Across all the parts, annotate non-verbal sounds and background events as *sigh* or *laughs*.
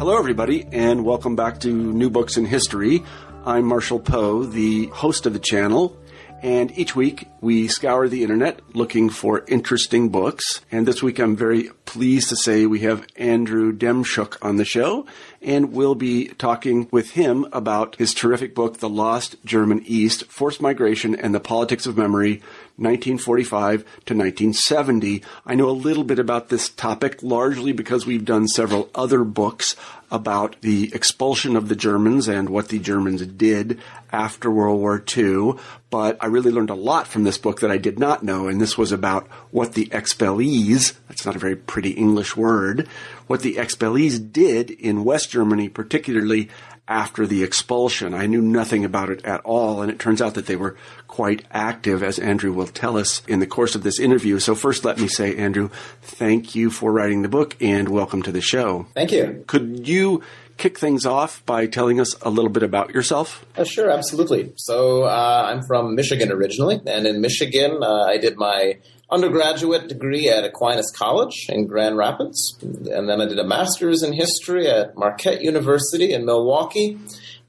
Hello, everybody, and welcome back to New Books in History. I'm Marshall Poe, the host of the channel, and each week we scour the internet looking for interesting books. And this week I'm very pleased to say we have Andrew Demshuk on the show, and we'll be talking with him about his terrific book, The Lost German East Forced Migration and the Politics of Memory 1945 to 1970. I know a little bit about this topic largely because we've done several other books about the expulsion of the Germans and what the Germans did after World War II. But I really learned a lot from this book that I did not know, and this was about what the expellees, that's not a very pretty English word, what the expellees did in West Germany, particularly after the expulsion. I knew nothing about it at all, and it turns out that they were quite active, as Andrew will tell us in the course of this interview. So, first, let me say, Andrew, thank you for writing the book and welcome to the show. Thank you. Could you kick things off by telling us a little bit about yourself? Uh, sure, absolutely. So, uh, I'm from Michigan originally, and in Michigan, uh, I did my undergraduate degree at Aquinas College in Grand Rapids, and then I did a master's in history at Marquette University in Milwaukee,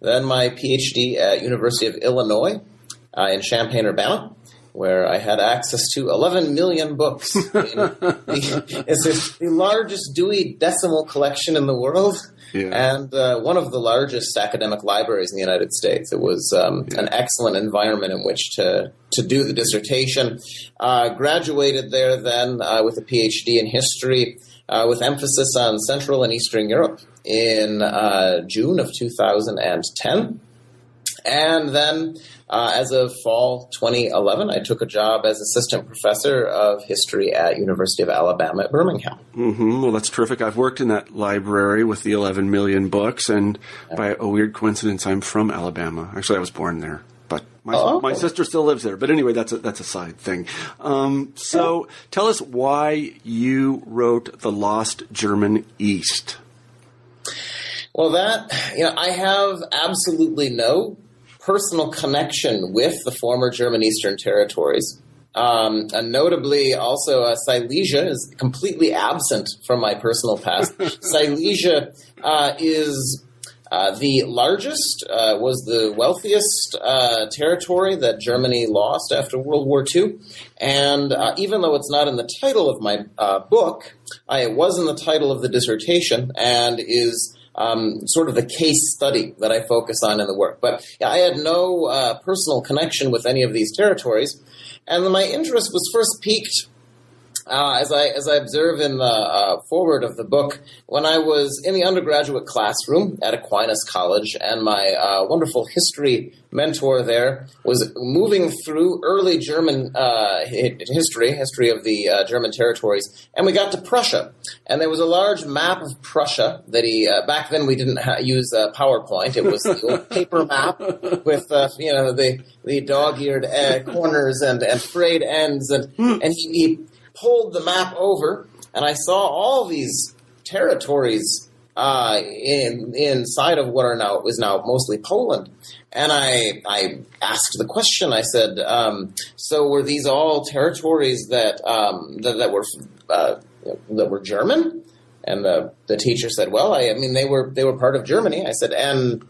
then my PhD at University of Illinois uh, in Champaign Urbana. Where I had access to 11 million books. *laughs* the, it's the largest Dewey Decimal collection in the world. Yeah. and uh, one of the largest academic libraries in the United States. It was um, yeah. an excellent environment in which to to do the dissertation. Uh, graduated there then uh, with a PhD in history. Uh, with emphasis on Central and Eastern Europe in uh, June of 2010. And then, uh, as of fall 2011, I took a job as assistant professor of history at University of Alabama at Birmingham. Mm-hmm. Well, that's terrific. I've worked in that library with the 11 million books, and by a weird coincidence, I'm from Alabama. Actually, I was born there. But my, oh. my sister still lives there. But anyway, that's a, that's a side thing. Um, so tell us why you wrote The Lost German East. Well, that, you know, I have absolutely no personal connection with the former German Eastern territories. Um, and notably, also, uh, Silesia is completely absent from my personal past. *laughs* Silesia uh, is uh, the largest, uh, was the wealthiest uh, territory that Germany lost after World War II. And uh, even though it's not in the title of my book, it was in the title of the dissertation and is um, sort of the case study that I focus on in the work. But I had no uh, personal connection with any of these territories, and my interest was first piqued uh, as I as I observe in the uh, forward of the book, when I was in the undergraduate classroom at Aquinas College, and my uh, wonderful history mentor there was moving through early German uh, history, history of the uh, German territories, and we got to Prussia, and there was a large map of Prussia that he. Uh, back then, we didn't ha- use PowerPoint; it was the old paper map *laughs* with you know the the dog-eared corners and and frayed ends, and and he, he pulled the map over, and I saw all these territories uh, in inside of what are now is now mostly Poland. And I I asked the question. I said, um, "So were these all territories that um, that, that, were uh, that were German?" And the the teacher said, "Well, I, I mean they were they were part of Germany." I said, "And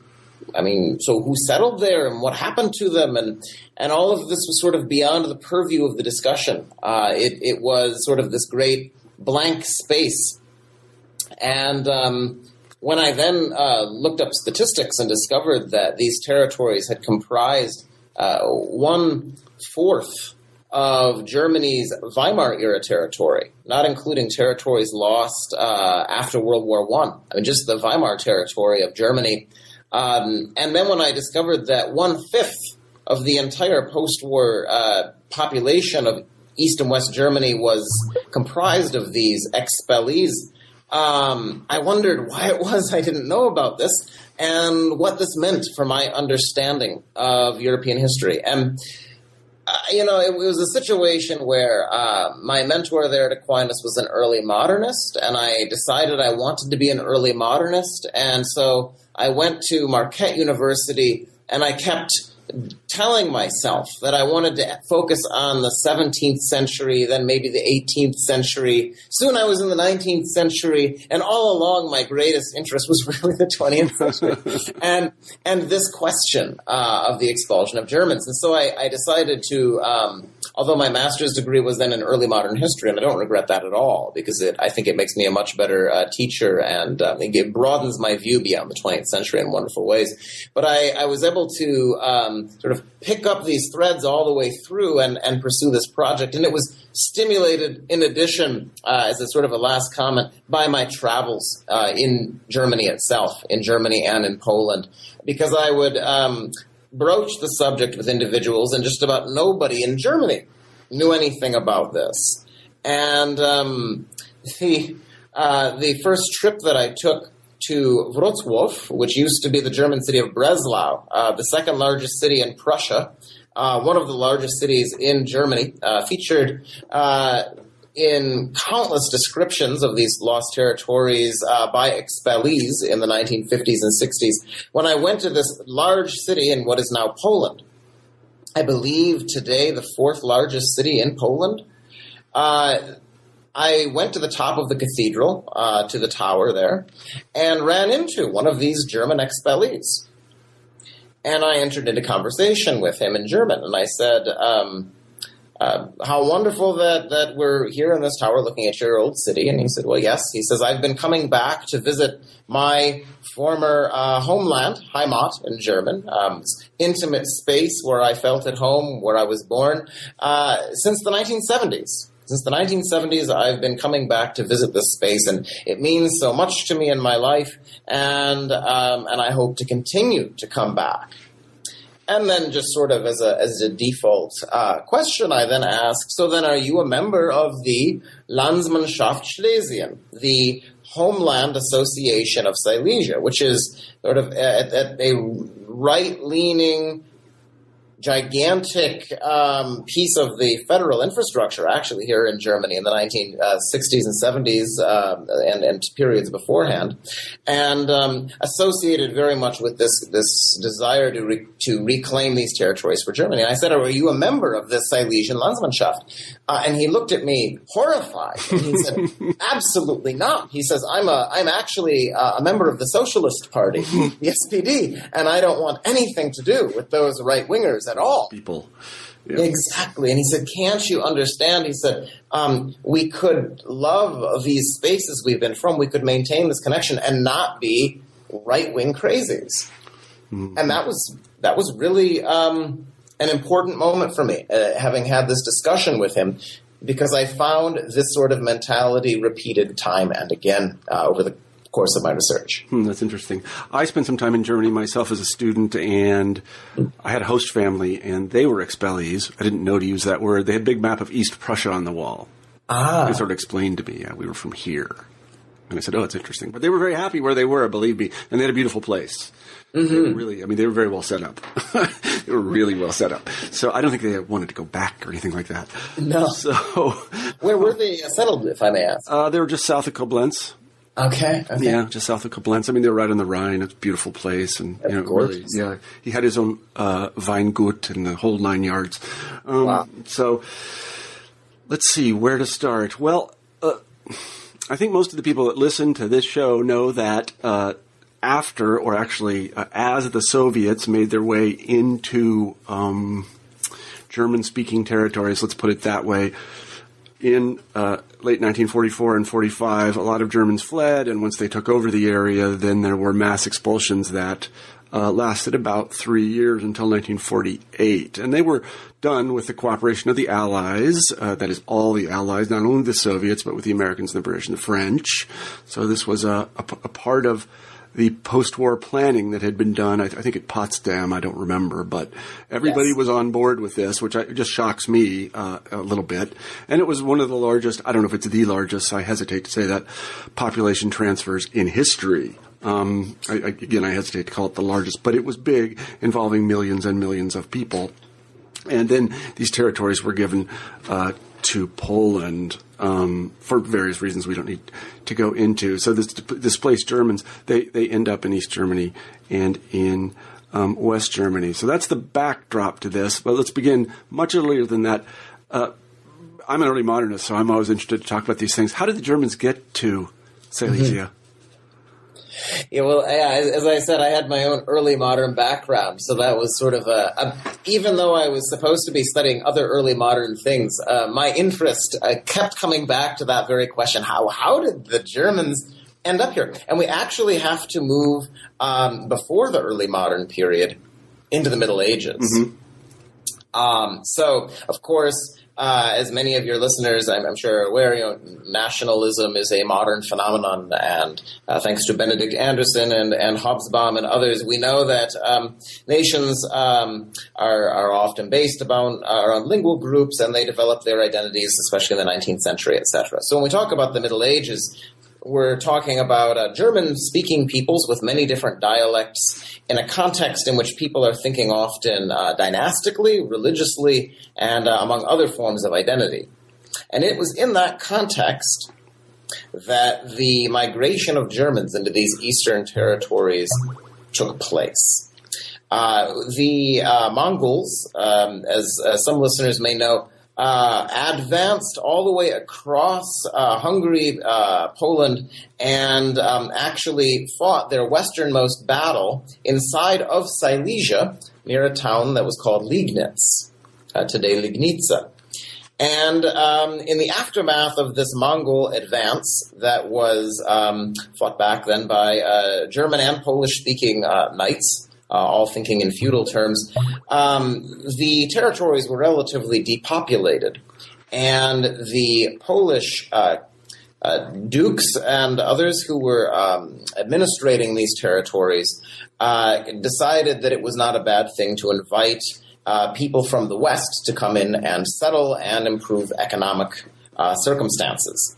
I mean, so who settled there and what happened to them? And, and all of this was sort of beyond the purview of the discussion. Uh, it, it was sort of this great blank space. And um, when I then uh, looked up statistics and discovered that these territories had comprised uh, one fourth of Germany's Weimar era territory, not including territories lost uh, after World War One. I. I mean, just the Weimar territory of Germany um, and then when I discovered that one fifth of the entire post war uh, population of East and West Germany was comprised of these expellees, um, I wondered why it was I didn't know about this and what this meant for my understanding of European history. And uh, you know, it, it, was a situation where uh, my mentor there at Aquinas was an early modernist, and I decided I wanted to be an early modernist, and so I went to Marquette University, and I kept telling myself that I wanted to focus on the 17th century, then maybe the 18th century. Soon I was in the 19th century, and all along my greatest interest was *laughs* really the 20th century, *laughs* and and this question uh, of the expulsion of Germans. And so I, I decided to. Um, although my master's degree was then in early modern history, and I don't regret that at all because it, I think it makes me a much better uh, teacher and um, it broadens my view beyond the 20th century in wonderful ways. But I, I was able to um, sort of pick up these threads all the way through and, and pursue this project, and it was stimulated in addition, uh, as a sort of a last comment, by my travels uh, in Germany itself, in Germany and in Poland, because I would um, broached the subject with individuals, and just about nobody in Germany knew anything about this. And um, *laughs* the uh, the first trip that I took to Wrocław, which used to be the German city of Breslau, uh, the second largest city in Prussia, uh, one of the largest cities in Germany, uh, featured uh, in countless descriptions of these lost territories uh, by expellees in the 1950s and 60s. When I went to this large city in what is now Poland, I believe today the fourth largest city in Poland, uh, I went to the top of the cathedral, uh, to the tower there, and ran into one of these German expellees. And I entered into conversation with him in German, and I said, um, uh, how wonderful that, that we're here in this tower looking at your old city. And he said, well, yes. He says, I've been coming back to visit my former uh, homeland, Heimat in German, um, intimate space where I felt at home, where I was born, uh, since the 1970s. Since the 1970s, I've been coming back to visit this space, and it means so much to me in my life, and um, and I hope to continue to come back. And then, just sort of as a as a default uh, question, I then ask: So then, are you a member of the Landsmannschaft Schlesien, the Homeland Association of Silesia, which is sort of a, a right leaning gigantic um, piece of the federal infrastructure, actually, here in Germany in the 1960s uh, and 70s um, and, and, periods beforehand, and um, associated very much with this this desire to re- to reclaim these territories for Germany. And I said, "Are you a member of this Silesian Landsmannschaft?" Uh, and he looked at me horrified. And he said, *laughs* "Absolutely not." He says, "I'm a I'm actually uh, a member of the Socialist Party, the *laughs* SPD, and I don't want anything to do with those right wingers." at all. People. Yeah. Exactly. And he said, Can't you understand? He said, um, We could love these spaces we've been from. We could maintain this connection and not be right wing crazies. Mm-hmm. And that was that was really um, an important moment for me, uh, having had this discussion with him, because I found this sort of mentality repeated time and again uh, over the course of my research. Hmm, that's interesting. I spent some time in Germany myself as a student, and I had a host family, and they were expellees. I didn't know to use that word. They had a big map of East Prussia on the wall. Ah. They sort of explained to me, yeah, we were from here. And I said, oh, it's interesting. But they were very happy where they were, believe me, and they had a beautiful place. Mm-hmm. Really, I mean, they were very well set up. *laughs* they were really well set up. So I don't think they wanted to go back or anything like that. No. So *laughs* where were they settled, if I may ask? Uh, they were just south of Koblenz. Okay, okay. Yeah, just south of Koblenz. I mean, they're right on the Rhine. It's a beautiful place, and you know, really, yeah. He had his own uh, Weingut and the whole nine yards. Um, wow. So, let's see where to start. Well, uh, I think most of the people that listen to this show know that uh, after, or actually uh, as the Soviets made their way into um, German-speaking territories, let's put it that way, in uh, late 1944 and 45, a lot of Germans fled, and once they took over the area, then there were mass expulsions that uh, lasted about three years until 1948. And they were done with the cooperation of the Allies, uh, that is, all the Allies, not only the Soviets, but with the Americans the British and the French. So this was a, a, a part of the post-war planning that had been done. I, I think at Potsdam, I don't remember, but everybody Yes. was on board with this, which I, just shocks me uh, a little bit. And it was one of the largest. I don't know if it's the largest. I hesitate to say that population transfers in history. Um, I, again, I hesitate to call it the largest, but it was big, involving millions and millions of people. And then these territories were given uh, to Poland um, for various reasons we don't need to go into. So this displaced Germans, they, they end up in East Germany and in um, West Germany. So that's the backdrop to this. But let's begin much earlier than that. Uh, I'm an early modernist, so I'm always interested to talk about these things. How did the Germans get to Silesia? Yeah, well, yeah, as, as I said, I had my own early modern background, so that was sort of a. a even though I was supposed to be studying other early modern things, uh, my interest uh, kept coming back to that very question: how how did the Germans end up here? And we actually have to move um, before the early modern period into the Middle Ages. Um, so, of course, uh, as many of your listeners, I'm, I'm sure, are aware, you know, nationalism is a modern phenomenon, and uh, thanks to Benedict Anderson and, and Hobsbawm and others, we know that um, nations um, are, are often based upon, are on lingual groups, and they develop their identities, especially in the 19th century, etc. So when we talk about the Middle Ages, we're talking about uh, German speaking peoples with many different dialects in a context in which people are thinking often uh, dynastically, religiously, and uh, among other forms of identity. And it was in that context that the migration of Germans into these eastern territories took place. Uh, the uh, Mongols, um, as some listeners may know, uh, advanced all the way across uh, Hungary, uh, Poland, and um, actually fought their westernmost battle inside of Silesia, near a town that was called Liegnitz, uh, today Legnica. And um, in the aftermath of this Mongol advance that was um, fought back then by uh, German and Polish speaking uh, knights, uh, all thinking in feudal terms, um, the territories were relatively depopulated. And the Polish uh, uh, dukes and others who were um, administrating these territories uh, decided that it was not a bad thing to invite uh, people from the West to come in and settle and improve economic uh, circumstances.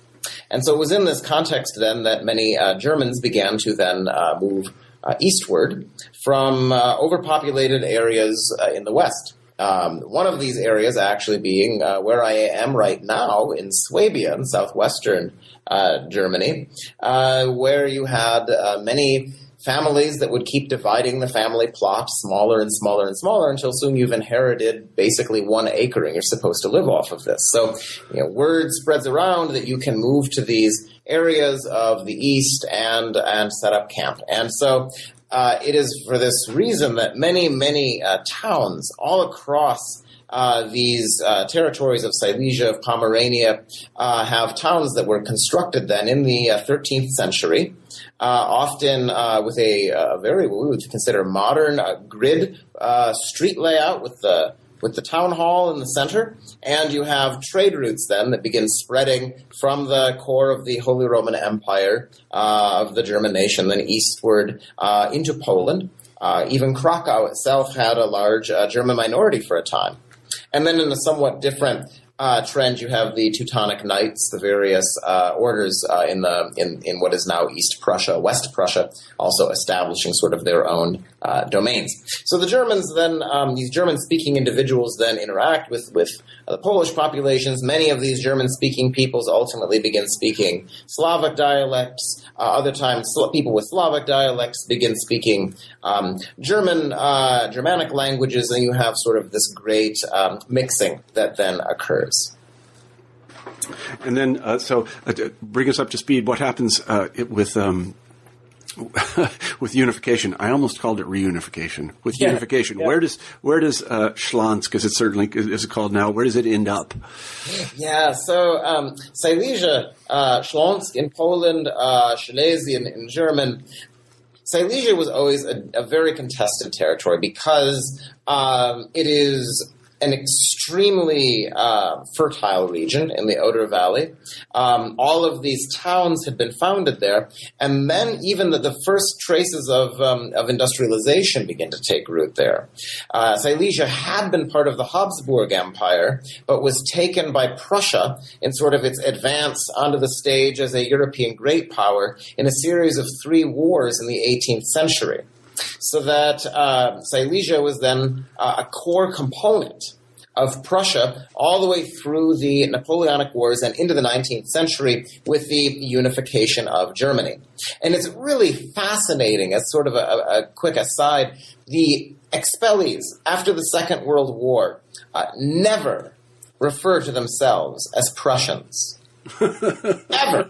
And so it was in this context then that many Germans began to then move uh, eastward from uh, overpopulated areas uh, in the West. Um, one of these areas actually being uh, where I am right now in Swabia, in southwestern uh, Germany, uh, where you had many families that would keep dividing the family plot smaller and smaller and smaller until soon you've inherited basically one acre and you're supposed to live off of this. So, you know, word spreads around that you can move to these areas of the east and and set up camp. And so uh, it is for this reason that many, many uh, towns all across uh, these uh, territories of Silesia, of Pomerania, uh, have towns that were constructed then in the uh, 13th century, uh, often uh, with a, uh very what we would consider modern uh, grid uh, street layout with the with the town hall in the center, and you have trade routes then that begin spreading from the core of the Holy Roman Empire uh, of the German nation, then eastward uh, into Poland. Uh, even Krakow itself had a large uh, German minority for a time. And then in a somewhat different uh, trend, you have the Teutonic Knights, the various uh, orders uh, in the in, in what is now East Prussia, West Prussia, also establishing sort of their own uh, domains. So the Germans then, um, these German-speaking individuals then interact with with the Polish populations. Many of these German-speaking peoples ultimately begin speaking Slavic dialects. Uh, other times, Sl- people with Slavic dialects begin speaking um, German, uh, Germanic languages, and you have sort of this great um, mixing that then occurs. And then, uh, so uh, bring us up to speed. What happens uh, it, with um, *laughs* with unification? I almost called it reunification. With Yeah, unification, yeah. where does where does uh, Schlansk, as it certainly is called now, where does it end up? Yeah, so um, Silesia, uh, Śląsk in Poland, uh, Schlesien in German. Silesia was always a, a very contested territory because um, it is an extremely uh, fertile region in the Oder Valley. Um, all of these towns had been founded there, and then even the, the first traces of, um, of industrialization begin to take root there. Uh, Silesia had been part of the Habsburg Empire, but was taken by Prussia in sort of its advance onto the stage as a European great power in a series of three wars in the 18th century so that uh, Silesia was then uh, a core component of Prussia all the way through the Napoleonic Wars and into the 19th century with the unification of Germany. And it's really fascinating, as sort of a, a quick aside, the expellees after the Second World War uh, never refer to themselves as Prussians. Ever.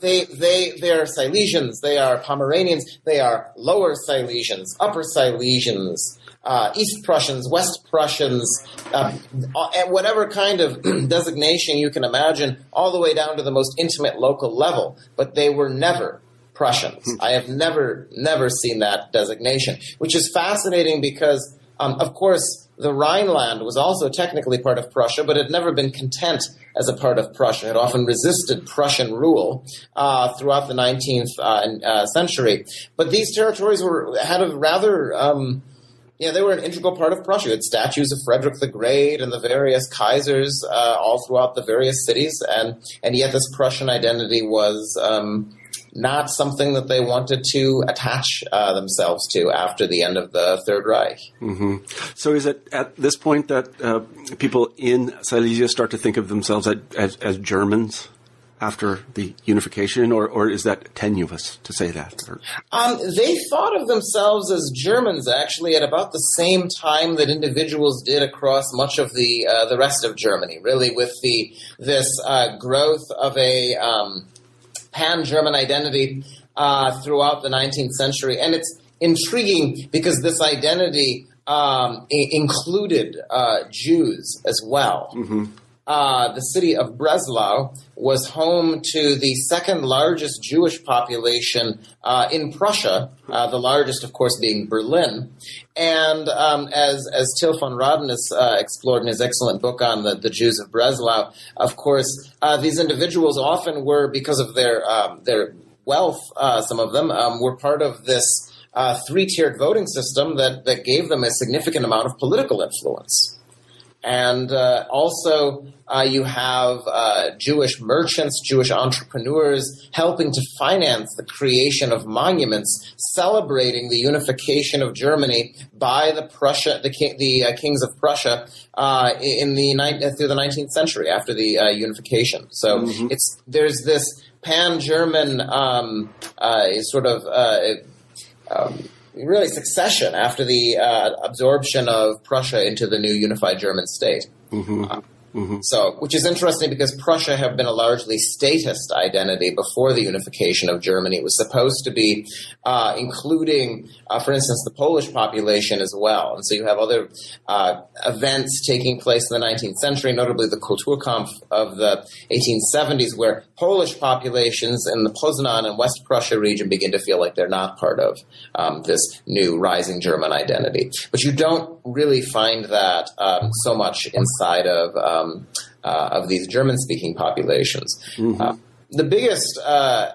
They they they are Silesians, they are Pomeranians, they are lower Silesians, upper Silesians, uh, East Prussians, West Prussians, uh, whatever kind of *clears throat* designation you can imagine, all the way down to the most intimate local level. But they were never Prussians. I have never, never seen that designation, which is fascinating because, um, of course, the Rhineland was also technically part of Prussia, but had never been content as a part of Prussia. Had often resisted Prussian rule uh, throughout the 19th uh, uh, century. But these territories were had a rather um, yeah, they were an integral part of Prussia. You had statues of Frederick the Great and the various Kaisers uh, all throughout the various cities, and and yet this Prussian identity was um, not something that they wanted to attach uh, themselves to after the end of the Third Reich. Mm-hmm. So, is it at this point that uh, people in Silesia start to think of themselves as, as, as Germans? after the unification, or, or is that tenuous to say that? Um, they thought of themselves as Germans actually at about the same time that individuals did across much of the uh, the rest of Germany. Really, with the this uh, growth of a um, pan German identity uh, throughout the 19th century, and it's intriguing because this identity um, I- included uh, Jews as well. Mm-hmm uh, the city of Breslau was home to the second largest Jewish population uh, in Prussia, uh, the largest, of course, being Berlin. And um, as, as Till van Rahden has uh, explored in his excellent book on the, the Jews of Breslau, of course, uh, these individuals often were, because of their, um, their wealth, uh, some of them, um, were part of this three tiered voting system that, that gave them a significant amount of political influence. And uh, also, uh, you have uh, Jewish merchants, Jewish entrepreneurs helping to finance the creation of monuments celebrating the unification of Germany by the Prussia, the, king, the uh, kings of Prussia uh, in the uh, through the 19th century after the unification. So mm-hmm. it's there's this pan-German um, sort of. Um, really succession after the uh, absorption of Prussia into the new unified German state. Mm-hmm. Mm-hmm. So, which is interesting because Prussia had been a largely statist identity before the unification of Germany. It was supposed to be uh, including, uh, for instance, the Polish population as well. And so you have other uh, events taking place in the 19th century, notably the Kulturkampf of the 1870s, where Polish populations in the Poznan and West Prussia region begin to feel like they're not part of um, this new rising German identity. But you don't really find that um, so much inside of um, uh, of these German speaking populations. Mm-hmm. Uh, the biggest uh,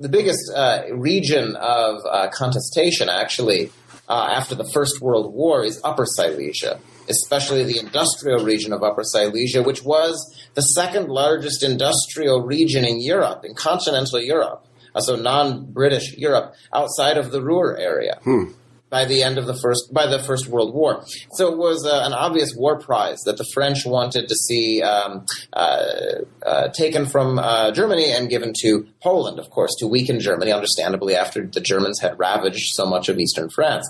the biggest uh, region of uh, contestation actually uh, after the First World War is Upper Silesia especially the industrial region of Upper Silesia, which was the second largest industrial region in Europe, in continental Europe, so non-British Europe, outside of the Ruhr area. Hmm by the end of the first by the First World War. So it was uh, an obvious war prize that the French wanted to see um, uh, uh, taken from uh, Germany and given to Poland, of course, to weaken Germany, understandably after the Germans had ravaged so much of eastern France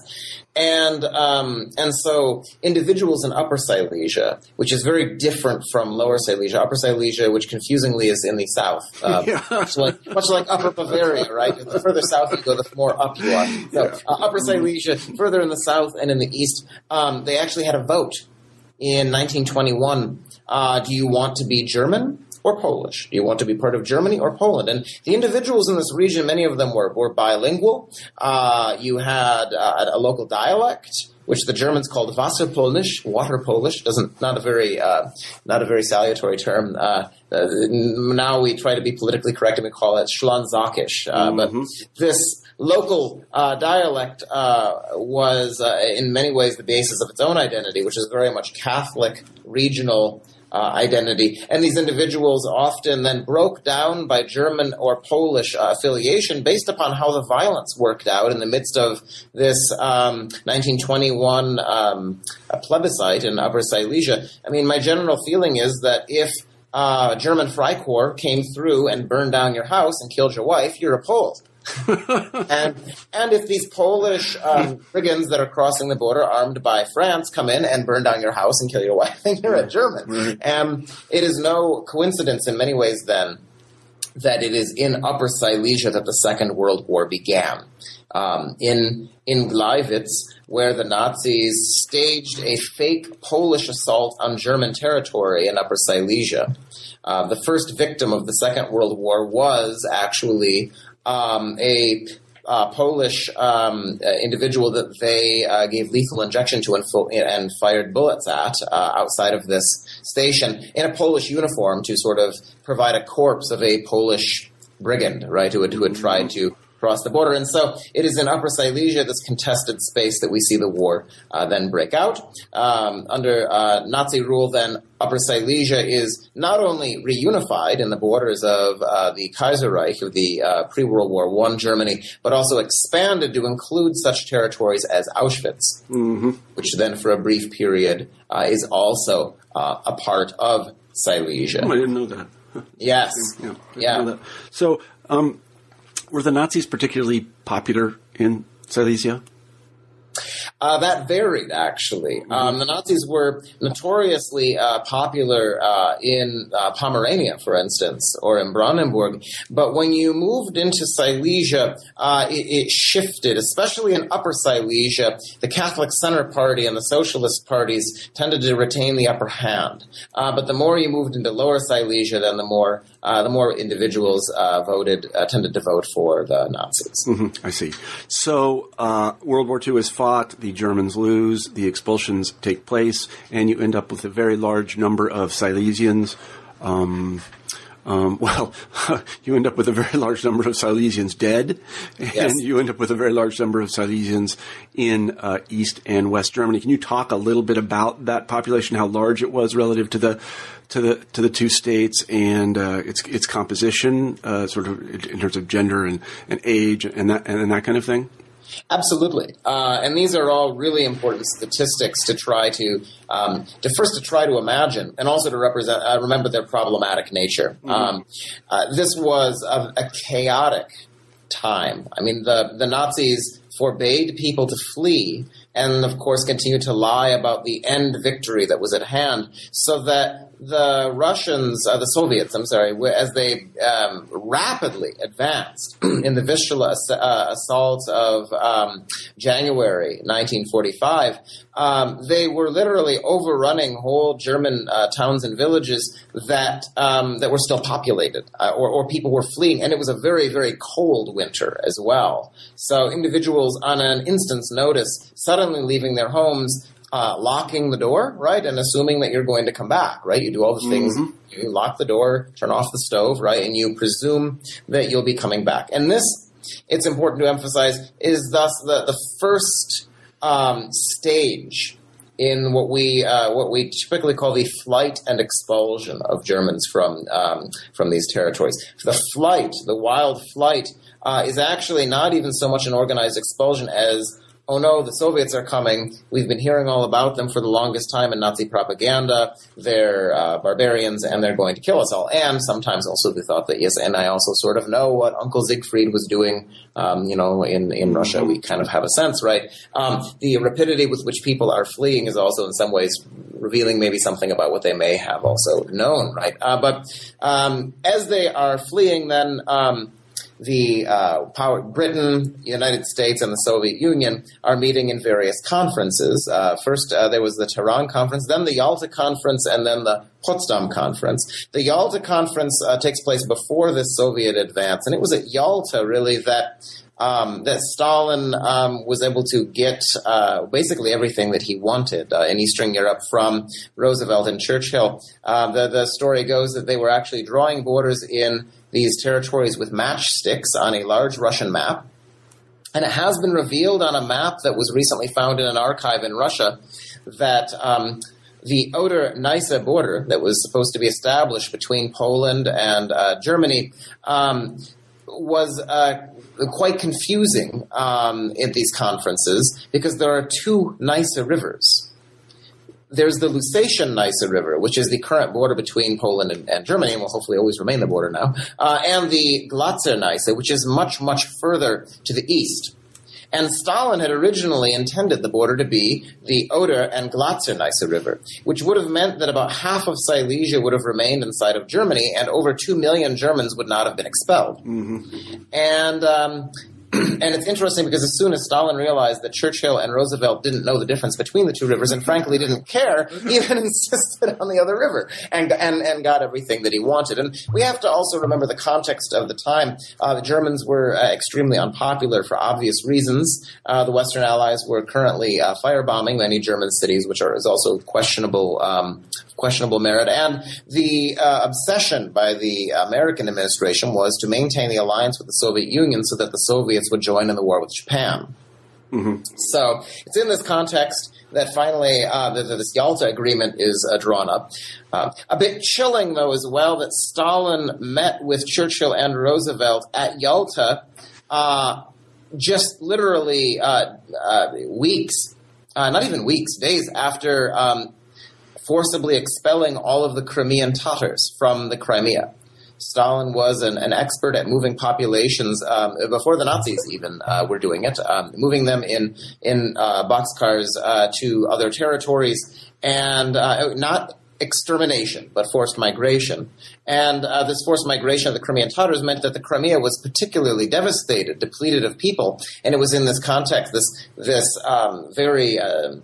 and um, and so individuals in Upper Silesia, which is very different from Lower Silesia, Upper Silesia, which confusingly is in the south, uh, *laughs* yeah. much like much like Upper Bavaria, right? The further south you go, the more up you are. So uh, Upper Silesia, further in the south and in the east, um, they actually had a vote in 1921. Uh, do you want to be German or Polish? Do you want to be part of Germany or Poland? And the individuals in this region, many of them were, were bilingual. Uh, you had uh, a local dialect which the Germans called Wasserpolnisch, water Polish. Doesn't not a very uh, not a very salutary term. Uh, uh, now we try to be politically correct and we call it Schlanzakisch. Uh, mm-hmm. But this local uh, dialect uh, was in many ways the basis of its own identity, which is very much Catholic regional uh, identity. And these individuals often then broke down by German or Polish uh, affiliation based upon how the violence worked out in the midst of this um, 1921 um, plebiscite in Upper Silesia. I mean, my general feeling is that if uh, German Freikorps came through and burned down your house and killed your wife, you're a Pole. And and if these Polish um, brigands that are crossing the border armed by France come in and burn down your house and kill your wife, *laughs* then you're a German. Right. And it is no coincidence in many ways then that it is in Upper Silesia that the Second World War began. Um, in in Gleiwitz, where the Nazis staged a fake Polish assault on German territory in Upper Silesia. Uh, the first victim of the Second World War was actually um, a uh, Polish um, uh, individual that they uh, gave lethal injection to and, fo- and fired bullets at uh, outside of this station in a Polish uniform to sort of provide a corpse of a Polish brigand, right, who had, who had tried to across the border. And so it is in Upper Silesia, this contested space, that we see the war uh, then break out. Um, under uh, Nazi rule, then Upper Silesia is not only reunified in the borders of uh, the Kaiserreich of the uh, pre-World War I Germany, but also expanded to include such territories as Auschwitz, mm-hmm. which then for a brief period uh, is also uh, a part of Silesia. Oh, I didn't know that. *laughs* Yes. Yeah. yeah. So, um, were the Nazis particularly popular in Silesia? Uh, that varied, actually. Mm-hmm. Um, the Nazis were notoriously uh, popular uh, in uh, Pomerania, for instance, or in Brandenburg. But when you moved into Silesia, uh, it, it, shifted, especially in Upper Silesia. The Catholic Center Party and the Socialist parties tended to retain the upper hand. Uh, but the more you moved into Lower Silesia, then the more the more individuals voted tended to vote for the Nazis. Mm-hmm. I see. So World War II is fought. The Germans lose, the expulsions take place, and you end up with a very large number of Silesians. Um, um, *laughs* well, *laughs* you end up with a very large number of Silesians dead, and yes. you end up with a very large number of Silesians in uh, East and West Germany. Can you talk a little bit about that population, how large it was relative to the to the to the two states, and uh, its its composition, uh, sort of in terms of gender and, and age and that and that kind of thing? Absolutely, uh, and these are all really important statistics to try to, um, to first to try to imagine, and also to represent, uh, remember their problematic nature. Mm-hmm. Um, uh, this was a, a, chaotic time. I mean, the the Nazis forbade people to flee, and of course, continued to lie about the end victory that was at hand, so that the Russians, uh, the Soviets, I'm sorry, as they um, rapidly advanced *clears throat* in the Vistula uh, assault of um, January 1945, um, they were literally overrunning whole German uh, towns and villages that um, that were still populated, uh, or, or people were fleeing, and it was a very, very cold winter as well. So individuals on an instant's notice suddenly leaving their homes uh, locking the door, right, and assuming that you're going to come back, right? You do all the things. Mm-hmm. You lock the door, turn off the stove, right, and you presume that you'll be coming back. And this, it's important to emphasize, is thus the the first um, stage in what we uh, what we typically call the flight and expulsion of Germans from um, from these territories. The flight, the wild flight, uh, is actually not even so much an organized expulsion as oh no, the Soviets are coming. We've been hearing all about them for the longest time in Nazi propaganda. They're uh, barbarians and they're going to kill us all. And sometimes also the thought that, yes, and I also sort of know what Uncle Siegfried was doing, um, you know, in, in Russia. We kind of have a sense, right? Um, the rapidity with which people are fleeing is also in some ways revealing maybe something about what they may have also known, right? Uh, but um, as they are fleeing, then um, the uh, power, Britain, United States, and the Soviet Union are meeting in various conferences. Uh, first, uh, there was the Tehran conference, then the Yalta conference, and then the Potsdam conference. The Yalta conference uh, takes place before the Soviet advance, and it was at Yalta really that um, that Stalin um, was able to get uh, basically everything that he wanted uh, in Eastern Europe from Roosevelt and Churchill. Uh, the, the story goes that they were actually drawing borders in these territories with matchsticks on a large Russian map. And it has been revealed on a map that was recently found in an archive in Russia that um, the Oder Neisse border that was supposed to be established between Poland and uh, Germany um, was uh, quite confusing um, at these conferences because there are two Neisse rivers. There's the Lusatian Neisse River, which is the current border between Poland and, and Germany, and will hopefully always remain the border now, uh, and the Glatzer Neisse, which is much, much further to the east. And Stalin had originally intended the border to be the Oder and Glatzer Neisse River, which would have meant that about half of Silesia would have remained inside of Germany, and over two million Germans would not have been expelled. Mm-hmm. And um, *clears throat* and it's interesting because as soon as Stalin realized that Churchill and Roosevelt didn't know the difference between the two rivers and frankly didn't care, he even *laughs* insisted on the other river and, and, and got everything that he wanted. And we have to also remember the context of the time. Uh, the Germans were uh, extremely unpopular for obvious reasons. Uh, the Western Allies were currently uh, firebombing many German cities, which are, is also questionable um, questionable merit. And the uh, obsession by the American administration was to maintain the alliance with the Soviet Union so that the Soviets would join in the war with Japan. Mm-hmm. So it's in this context that finally uh, the, this Yalta agreement is uh, drawn up. Uh, a bit chilling, though, as well, that Stalin met with Churchill and Roosevelt at Yalta uh, just literally uh, uh, weeks, not even weeks, days after um, forcibly expelling all of the Crimean Tatars from the Crimea. Stalin was an, an expert at moving populations um, before the Nazis even uh, were doing it, um, moving them in in uh, boxcars uh, to other territories, and uh, not extermination, but forced migration. And uh, this forced migration of the Crimean Tatars meant that the Crimea was particularly devastated, depleted of people, and it was in this context, this this um, very uh,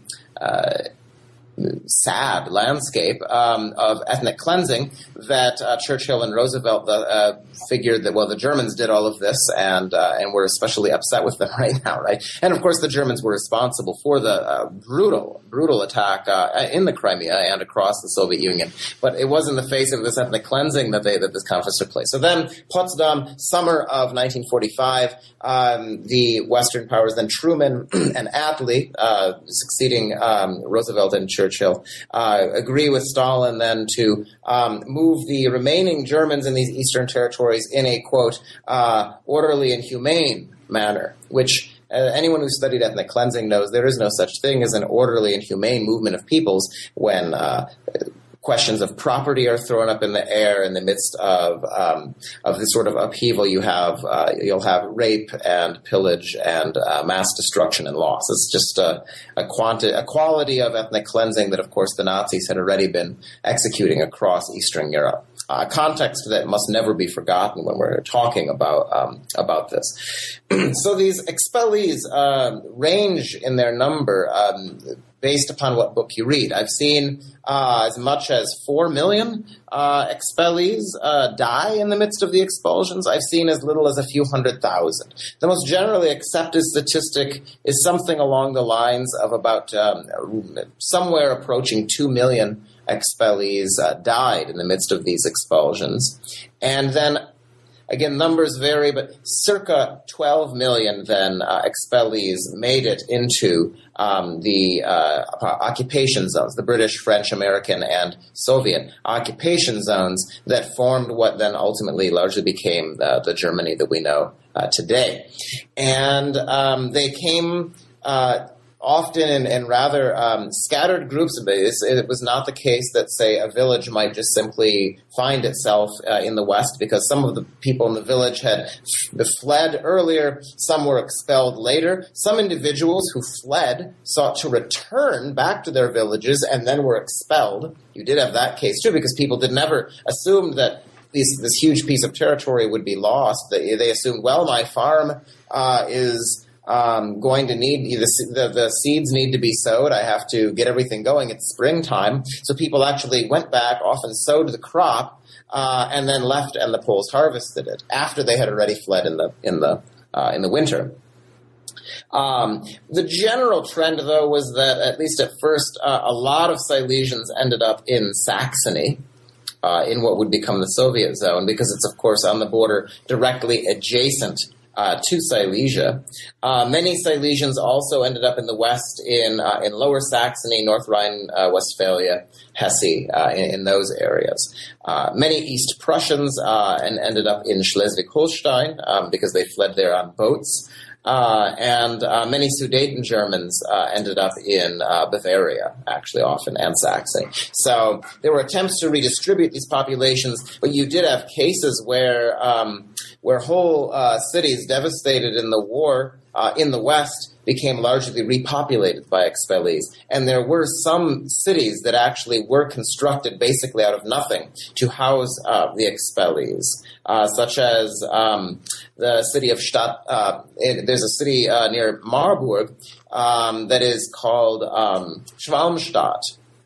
sad landscape um, of ethnic cleansing that uh, Churchill and Roosevelt uh, figured that well the Germans did all of this and uh, and we're especially upset with them *laughs* right now right? And of course the Germans were responsible for the uh, brutal brutal attack uh, in the Crimea and across the Soviet Union. But it was in the face of this ethnic cleansing that they that this conference took place. So then Potsdam summer of 1945 um, the Western powers then Truman *clears throat* and Attlee uh, succeeding um, Roosevelt and Churchill Churchill, uh, agree with Stalin then to um, move the remaining Germans in these eastern territories in a quote uh, orderly and humane manner, which uh, anyone who studied ethnic cleansing knows there is no such thing as an orderly and humane movement of peoples when uh, questions of property are thrown up in the air in the midst of um, of this sort of upheaval. You have uh, you'll have rape and pillage and uh, mass destruction and loss. It's just a a, quanti- a quality of ethnic cleansing that, of course, the Nazis had already been executing across Eastern Europe. A context that must never be forgotten when we're talking about um, about this. *clears throat* so these expellees uh, range in their number. Um, based upon what book you read. I've seen uh, as much as 4 million uh, expellees uh, die in the midst of the expulsions. I've seen as little as a few hundred thousand. The most generally accepted statistic is something along the lines of about um, somewhere approaching 2 million expellees uh, died in the midst of these expulsions. And then Again, numbers vary, but circa 12 million then uh, expellees made it into um, the uh, occupation zones, the British, French, American, and Soviet occupation zones that formed what then ultimately largely became the, the Germany that we know uh, today. And um, they came uh, often in, rather um, scattered groups. It was not the case that, say, a village might just simply find itself uh, in the West because some of the people in the village had fled earlier, some were expelled later. Some individuals who fled sought to return back to their villages and then were expelled. You did have that case too because people did never assume that these, this huge piece of territory would be lost. They, they assumed, well, my farm uh, is um, going to need the, the, the seeds need to be sowed. I have to get everything going. It's springtime, so people actually went back, often sowed the crop, uh, and then left, and the Poles harvested it after they had already fled in the in the uh, in the winter. Um, the general trend, though, was that at least at first, uh, a lot of Silesians ended up in Saxony. Uh, in what would become the Soviet zone, because it's of course on the border directly adjacent uh, to Silesia. Uh, many Silesians also ended up in the west in uh, in Lower Saxony, North Rhine Westphalia, Hesse, uh, in, in, those areas. Uh, many East Prussians uh, and ended up in Schleswig-Holstein um, because they fled there on boats. Uh, and uh, many Sudeten Germans uh, ended up in Bavaria, actually, often, and Saxony. So there were attempts to redistribute these populations, but you did have cases where um, where whole cities devastated in the war in the West became largely repopulated by expellees. And there were some cities that actually were constructed basically out of nothing to house uh, the expellees, uh, such as um, the city of Stadt. Uh, there's a city uh, near Marburg um, that is called um, Schwalmstadt.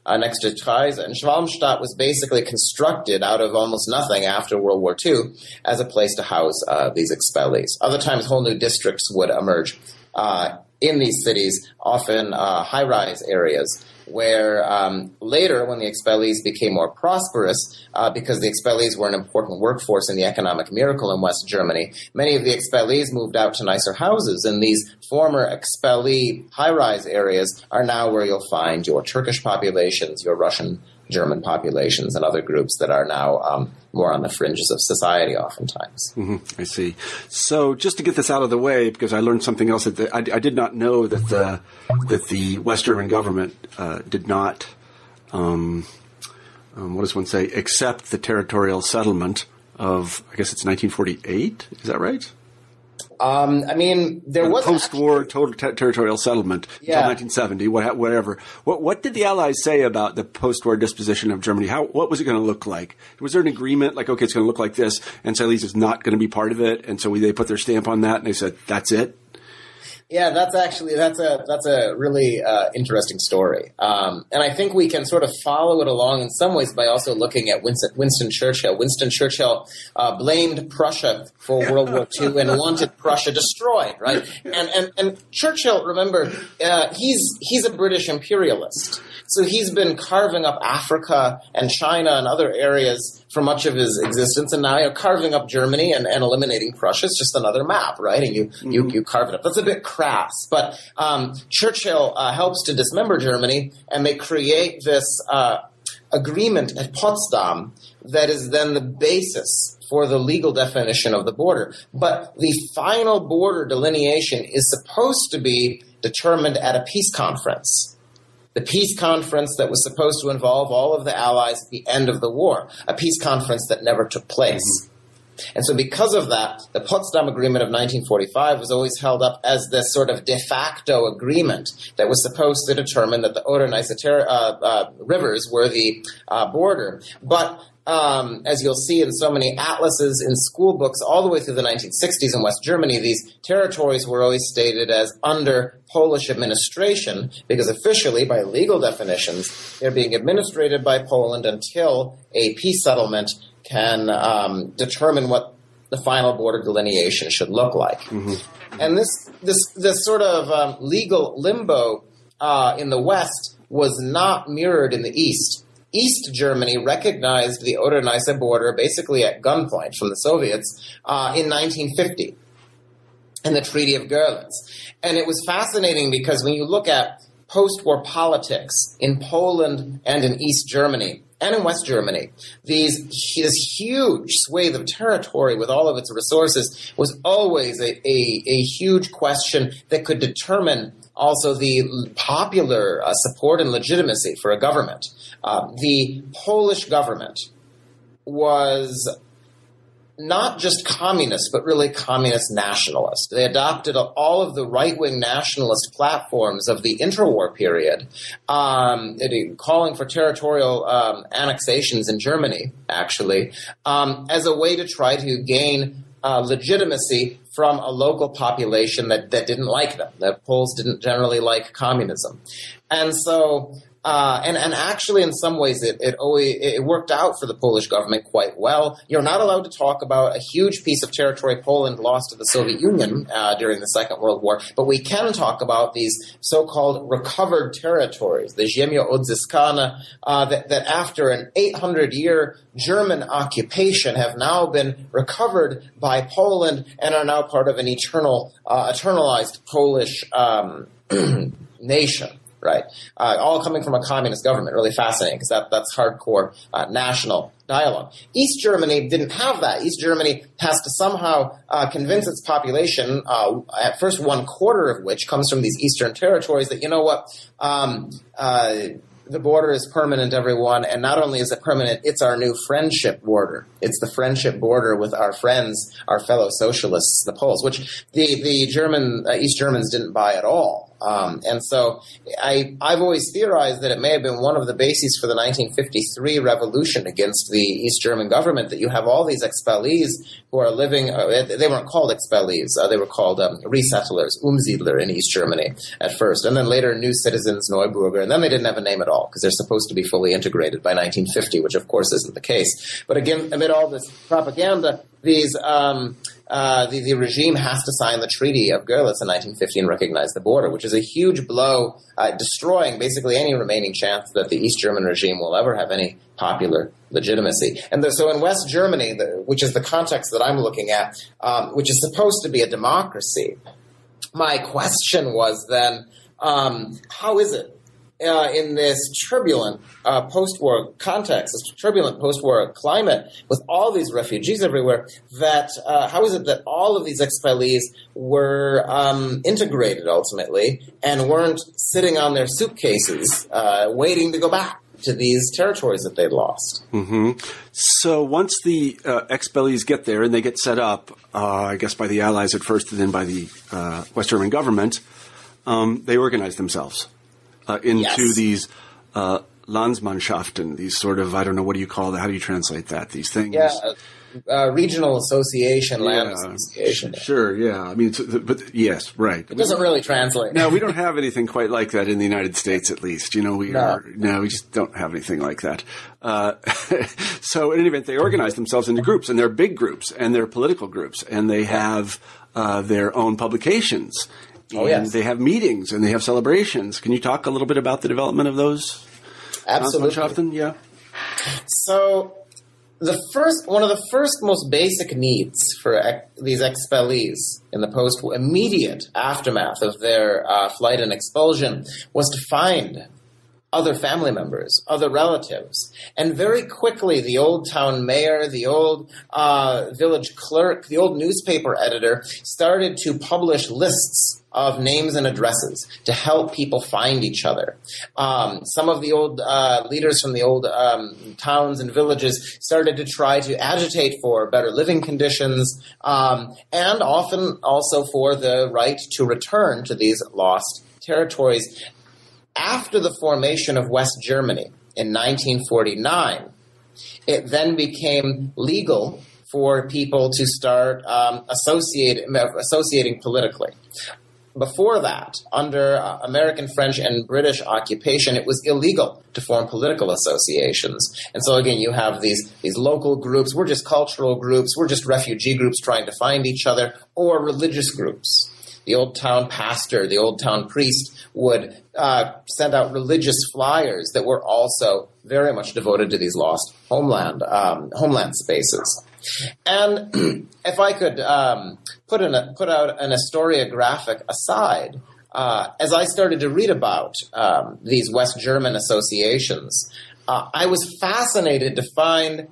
Uh, next to Treysa. And Schwalmstadt was basically constructed out of almost nothing after World War II as a place to house uh, these expellees. Other times, whole new districts would emerge uh, in these cities, often uh, high rise areas, where um, later, when the expellees became more prosperous, uh, because the expellees were an important workforce in the economic miracle in West Germany, many of the expellees moved out to nicer houses, and these former expellee high rise areas are now where you'll find your Turkish populations, your Russian German populations and other groups that are now um, more on the fringes of society, oftentimes. Mm-hmm. I see. So, just to get this out of the way, because I learned something else that the, I, I, did not know that the that the West German government uh, did not, um, um, what does one say, accept the territorial settlement of I guess it's 1948. Is that right? Um, I mean, there was post-war total ter- territorial settlement yeah. until 1970. What, whatever. What, what did the Allies say about the post-war disposition of Germany? How what was it going to look like? Was there an agreement like, okay, it's going to look like this, and Silesia is not going to be part of it, and so we, they put their stamp on that, and they said that's it. Yeah, that's actually that's a that's a really uh, interesting story, um, and I think we can sort of follow it along in some ways by also looking at Winston, Winston Churchill. Winston Churchill uh, blamed Prussia for World War II and wanted Prussia destroyed, right? And and, and Churchill, remember, uh, he's he's a British imperialist, so he's been carving up Africa and China and other areas for much of his existence, and now you're carving up Germany and, and eliminating Prussia. It's just another map, right? And you, mm-hmm. you, you carve it up. That's a bit crass, but um, Churchill uh, helps to dismember Germany, and they create this uh, agreement at Potsdam that is then the basis for the legal definition of the border. But the final border delineation is supposed to be determined at a peace conference the peace conference that was supposed to involve all of the allies at the end of the war, a peace conference that never took place. Mm-hmm. And so, because of that, the Potsdam Agreement of 1945 was always held up as this sort of de facto agreement that was supposed to determine that the Oder-Neisse uh, uh, rivers were the uh, border. But um, as you'll see in so many atlases in school books all the way through the 1960s in West Germany, these territories were always stated as under Polish administration because officially, by legal definitions, they're being administrated by Poland until a peace settlement can um, determine what the final border delineation should look like. Mm-hmm. And this, this, this sort of um, legal limbo uh, in the West was not mirrored in the East. East Germany recognized the Oder-Neisse border basically at gunpoint from the Soviets uh, in 1950 in the Treaty of Görlitz. And it was fascinating because when you look at post-war politics in Poland and in East Germany, and in West Germany, these this huge swathe of territory with all of its resources was always a, a, a huge question that could determine also the popular uh, support and legitimacy for a government. Uh, the Polish government was not just communist, but really communist nationalist. They adopted all of the right wing nationalist platforms of the interwar period, um, calling for territorial um, annexations in Germany, actually, um, as a way to try to gain uh, legitimacy from a local population that, that didn't like them. That Poles didn't generally like communism. And so uh, and, and actually, in some ways, it, it always it worked out for the Polish government quite well. You're not allowed to talk about a huge piece of territory Poland lost to the Soviet Union uh, during the Second World War, but we can talk about these so-called recovered territories, the Ziemia Odzyskana, uh, that, that after an 800-year German occupation have now been recovered by Poland and are now part of an eternal, uh, eternalized Polish um, *clears throat* nation right? Uh, all coming from a communist government. Really fascinating because that, that's hardcore uh, national dialogue. East Germany didn't have that. East Germany has to somehow uh, convince its population, uh, at first one quarter of which comes from these eastern territories, that you know what. Um, uh, the border is permanent, everyone, and not only is it permanent, it's our new friendship border. It's the friendship border with our friends, our fellow socialists, the Poles, which the the German uh, East Germans didn't buy at all. Um, and so I, I've always theorized that it may have been one of the bases for the 1953 revolution against the East German government that you have all these expellees who are living, uh, they weren't called expellees, uh, they were called um, resettlers, Umsiedler in East Germany at first, and then later new citizens, Neubürger, and then they didn't have a name at all because they're supposed to be fully integrated by 1950, which of course isn't the case. But again, amid all this propaganda, these um, uh, the, the, regime has to sign the Treaty of Görlitz in 1950 and recognize the border, which is a huge blow, uh, destroying basically any remaining chance that the East German regime will ever have any popular legitimacy. And so in West Germany, the, which is the context that I'm looking at, um, which is supposed to be a democracy, my question was then, um, how is it uh, in this turbulent uh, post-war context, this turbulent post-war climate, with all these refugees everywhere, that uh, how is it that all of these expellees were um, integrated ultimately and weren't sitting on their suitcases uh, waiting to go back? To these territories that they'd lost. Mm-hmm. So once the uh, expellees get there and they get set up, uh, I guess by the Allies at first, and then by the West German government, um, they organize themselves uh, into yes. these uh, Landsmannschaften, these sort of I don't know what do you call that? How do you translate that? These things. Yeah. Uh, regional association, land yeah, association. Sure, yeah. I mean, but yes, right. It doesn't really translate. no, we don't have anything quite like that in the United States, at least. You know, we no. are no, we just don't have anything like that. Uh, *laughs* so, in any event, they organize themselves into groups, and they're big groups, and they're political groups, and they have uh, their own publications, Oh, yes. they have meetings and they have celebrations. Can you talk a little bit about the development of those? Absolutely. often, Yeah. So the first, one of the first most basic needs for ex- these expellees in the post immediate aftermath of their uh, flight and expulsion was to find other family members, other relatives. And very quickly, the old town mayor, the old uh, village clerk, the old newspaper editor started to publish lists of names and addresses to help people find each other. Um, some of the old uh, leaders from the old um, towns and villages started to try to agitate for better living conditions um, and often also for the right to return to these lost territories after the formation of West Germany in 1949, it then became legal for people to start um, associate, associating politically. Before that, under uh, American, French, and British occupation, it was illegal to form political associations. And so again, you have these, these local groups, we're just cultural groups, we're just refugee groups trying to find each other, or religious groups. The old town pastor, the old town priest would uh, send out religious flyers that were also very much devoted to these lost homeland um, homeland spaces. And *clears throat* if I could um, put put out an historiographic aside, uh, as I started to read about um, these West German associations, uh, I was fascinated to find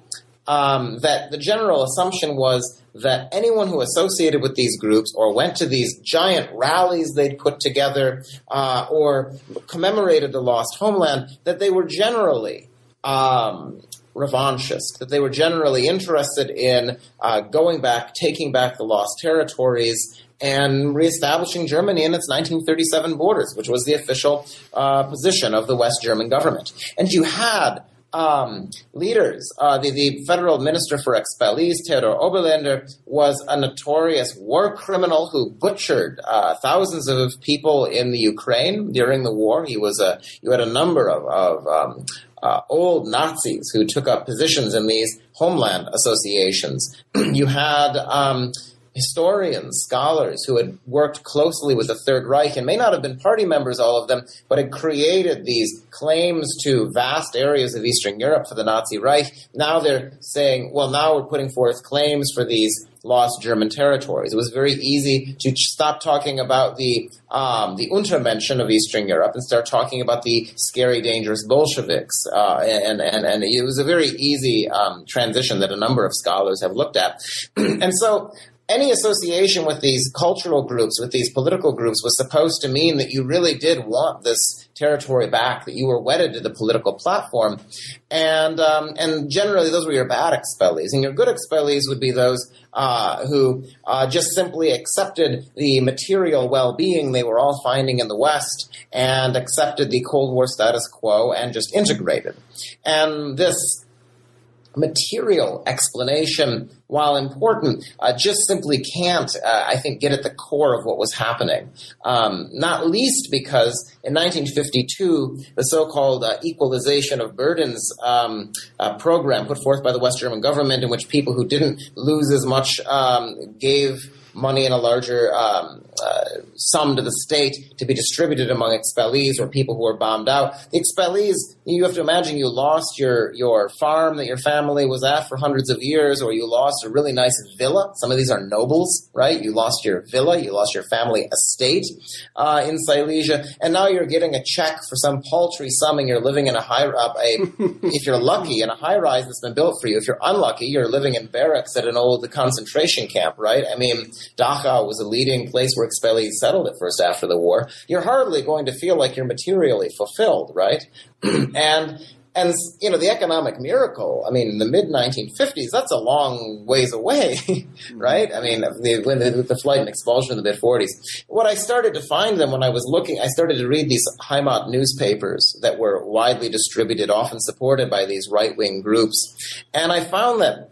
um, that the general assumption was that anyone who associated with these groups or went to these giant rallies they'd put together uh, or commemorated the lost homeland, that they were generally um, revanchist, that they were generally interested in uh, going back, taking back the lost territories, and reestablishing Germany in its 1937 borders, which was the official uh, position of the West German government. And you had um, leaders. Uh, the, the, federal minister for expellees, Theodor Oberländer, was a notorious war criminal who butchered uh, thousands of people in the Ukraine during the war. He was a you had a number of, of um, uh, old Nazis who took up positions in these homeland associations. *clears throat* you had um, historians, scholars who had worked closely with the Third Reich and may not have been party members, all of them, but had created these claims to vast areas of Eastern Europe for the Nazi Reich. Now they're saying, well, now we're putting forth claims for these lost German territories. It was very easy to stop talking about the um, the Untermenschen of Eastern Europe and start talking about the scary, dangerous Bolsheviks. Uh, and, and, and it was a very easy um, transition that a number of scholars have looked at. *clears throat* and so any association with these cultural groups, with these political groups, was supposed to mean that you really did want this territory back, that you were wedded to the political platform, and um, and generally those were your bad expellees, and your good expellees would be those uh, who uh, just simply accepted the material well-being they were all finding in the West and accepted the Cold War status quo and just integrated, and this material explanation, while important, uh, just simply can't, uh, I think, get at the core of what was happening. Um, not least because in 1952, the so-called uh, equalization of burdens um, uh, program put forth by the West German government, in which people who didn't lose as much um, gave money in a larger um, uh, sum to the state to be distributed among expellees or people who are bombed out. The expellees, you have to imagine you lost your, your farm that your family was at for hundreds of years, or you lost a really nice villa. Some of these are nobles, right? You lost your villa, you lost your family estate uh, in Silesia, and now you're getting a check for some paltry sum and you're living in a high, uh, a, *laughs* if you're lucky, in a high rise that's been built for you. If you're unlucky, you're living in barracks at an old concentration camp, right? I mean, Dachau was a leading place where expellees settled at first after the war, you're hardly going to feel like you're materially fulfilled, right? *clears throat* and and you know the economic miracle. I mean, in the mid 1950s, that's a long ways away, *laughs* right? I mean, the, the, flight and expulsion in the mid 40s. What I started to find them when I was looking, I started to read these Heimat newspapers that were widely distributed, often supported by these right wing groups, and I found that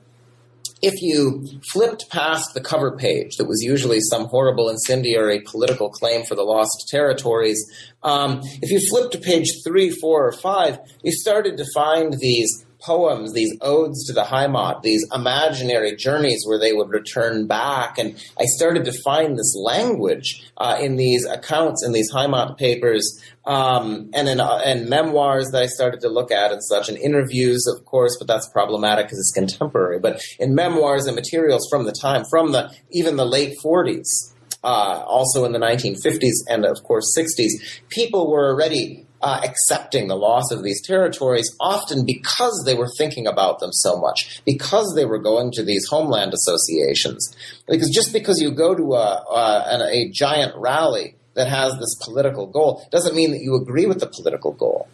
if you flipped past the cover page that was usually some horrible incendiary political claim for the lost territories, um, if you flipped to page three, four, or five, you started to find these poems, these odes to the Heimat, these imaginary journeys where they would return back. And I started to find this language uh, in these accounts in these Heimat papers um, and in uh, and memoirs that I started to look at and such, and interviews, of course, but that's problematic because it's contemporary. But in memoirs and materials from the time, from the even the late 40s, uh, also in the 1950s and of course 60s, people were already uh, accepting the loss of these territories, often because they were thinking about them so much, because they were going to these homeland associations. Because just because you go to a, a, a giant rally that has this political goal doesn't mean that you agree with the political goal.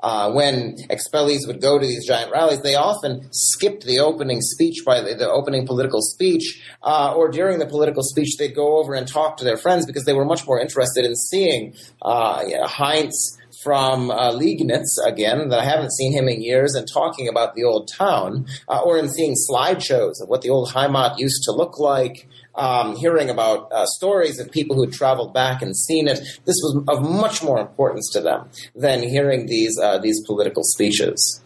Uh, when expellees would go to these giant rallies, they often skipped the opening speech by the, the opening political speech, uh, or during the political speech, they'd go over and talk to their friends because they were much more interested in seeing uh, you know, Heinz from uh, Liegnitz again that I haven't seen him in years and talking about the old town, uh, or in seeing slideshows of what the old Heimat used to look like. Um, hearing about uh, stories of people who had traveled back and seen it, this was of much more importance to them than hearing these uh, these political speeches.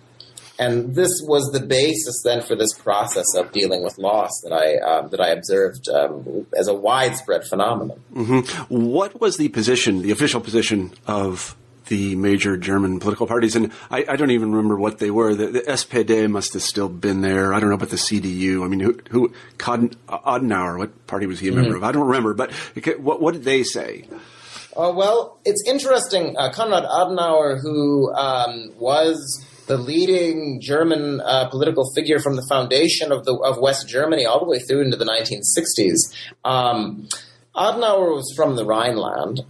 And this was the basis then for this process of dealing with loss that I um, that I observed um, as a widespread phenomenon. Mm-hmm. What was the position, the official position of the major German political parties, and I, I don't even remember what they were. The, the, SPD must have still been there. I don't know about the CDU. I mean, who, who Adenauer? What party was he a member mm-hmm. of? I don't remember. But what, what did they say? Uh, well, it's interesting. Uh, Konrad Adenauer, who um, was the leading German uh, political figure from the foundation of the of West Germany all the way through into the 1960s. Um, Adenauer was from the Rhineland,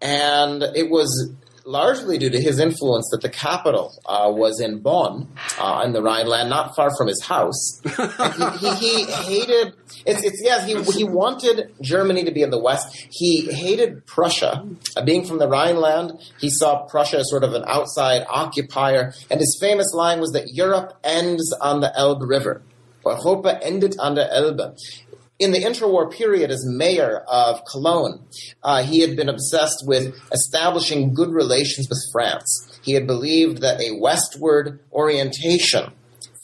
and it was largely due to his influence that the capital uh, was in Bonn, uh, in the Rhineland, not far from his house. he, he, he, hated. It's, it's yes. He he wanted Germany to be in the west. He hated Prussia, uh, being from the Rhineland. He saw Prussia as sort of an outside occupier, and his famous line was that Europe ends on the Elbe River. Europa endet an der Elbe in the interwar period as mayor of Cologne, uh, he had been obsessed with establishing good relations with France. He had believed that a westward orientation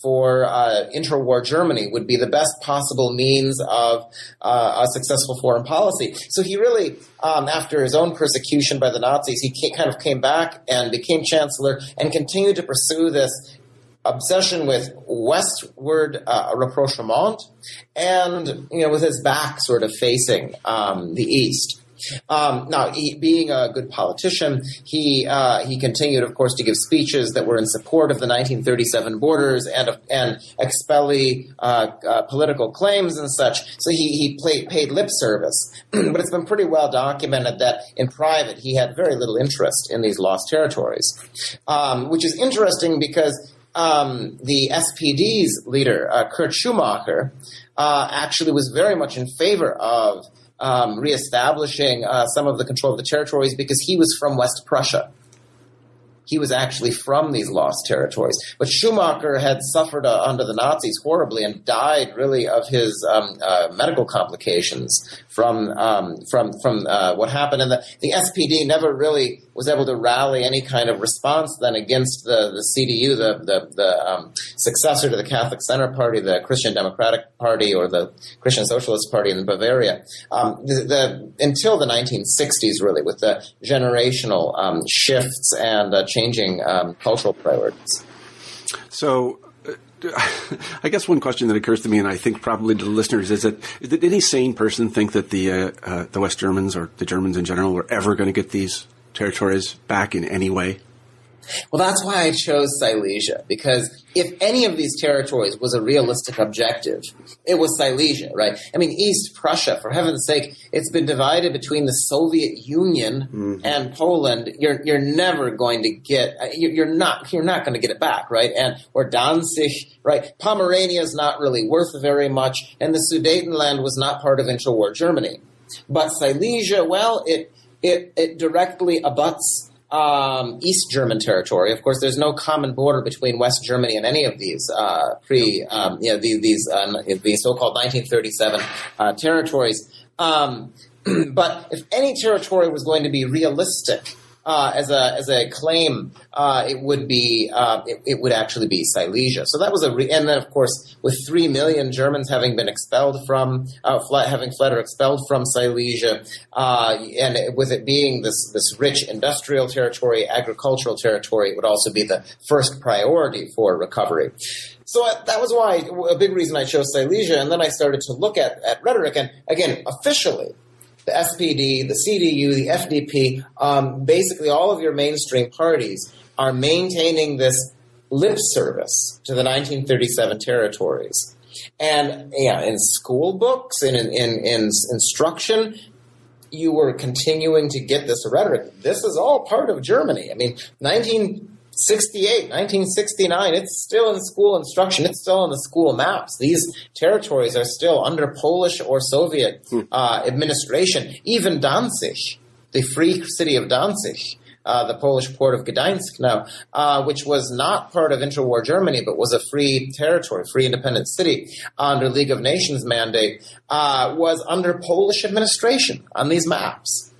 for uh, interwar Germany would be the best possible means of uh, a successful foreign policy. So he really, um, after his own persecution by the Nazis, he came, kind of came back and became chancellor and continued to pursue this obsession with westward uh, rapprochement and you know with his back sort of facing um, the east. Um, now, he, being a good politician, he uh, he continued, of course, to give speeches that were in support of the 1937 borders and and expellee uh, uh, political claims and such. So he he played, paid lip service, *clears throat* but it's been pretty well documented that in private he had very little interest in these lost territories, um, which is interesting because um, the SPD's leader, uh, Kurt Schumacher, uh, actually was very much in favor of um, reestablishing uh, some of the control of the territories because he was from West Prussia he was actually from these lost territories. But Schumacher had suffered uh, under the Nazis horribly and died really of his um, uh, medical complications from um, from from uh, what happened. And the, the SPD never really was able to rally any kind of response then against the, the CDU, the the, the um, successor to the Catholic Center Party, the Christian Democratic Party, or the Christian Socialist Party in Bavaria. Um, the, the, until the 1960s, really, with the generational um, shifts and uh, changing um, cultural priorities. So, uh, *laughs* I guess one question that occurs to me, and I think probably to the listeners, is that did any sane person think that the uh, uh, the West Germans or the Germans in general were ever going to get these territories back in any way? Well, that's why I chose Silesia, because if any of these territories was a realistic objective, it was Silesia, right? I mean, East Prussia, for heaven's sake, it's been divided between the Soviet Union mm-hmm. and Poland. You're you're never going to get uh, you're not you're not going to get it back, right? And or Danzig, right? Pomerania is not really worth very much, and the Sudetenland was not part of interwar Germany. But Silesia, well, it it it directly abuts um, East German territory. Of course, there's no common border between West Germany and any of these uh, pre, um, you know, these these, uh, so-called 1937 uh, territories. Um, *clears throat* but if any territory was going to be realistic uh, as a as a claim, uh, it would be uh, it, it, would actually be Silesia. So that was a re- and then of course with three million Germans having been expelled from uh, having fled or expelled from Silesia, uh, and with it being this this rich industrial territory, agricultural territory, it would also be the first priority for recovery. So that was why a big reason I chose Silesia, and then I started to look at, at rhetoric, and again, officially, the SPD, the CDU, the FDP, um, basically all of your mainstream parties are maintaining this lip service to the 1937 territories. And yeah, in school books in, in, in instruction, you were continuing to get this rhetoric. This is all part of Germany. I mean, 19 68, 1969, it's still in school instruction. It's still on the school maps. These territories are still under Polish or Soviet hmm. uh, administration. Even Danzig, the free city of Danzig, uh, the Polish port of Gdańsk now, uh, which was not part of interwar Germany, but was a free territory, free independent city under League of Nations mandate, uh, was under Polish administration on these maps.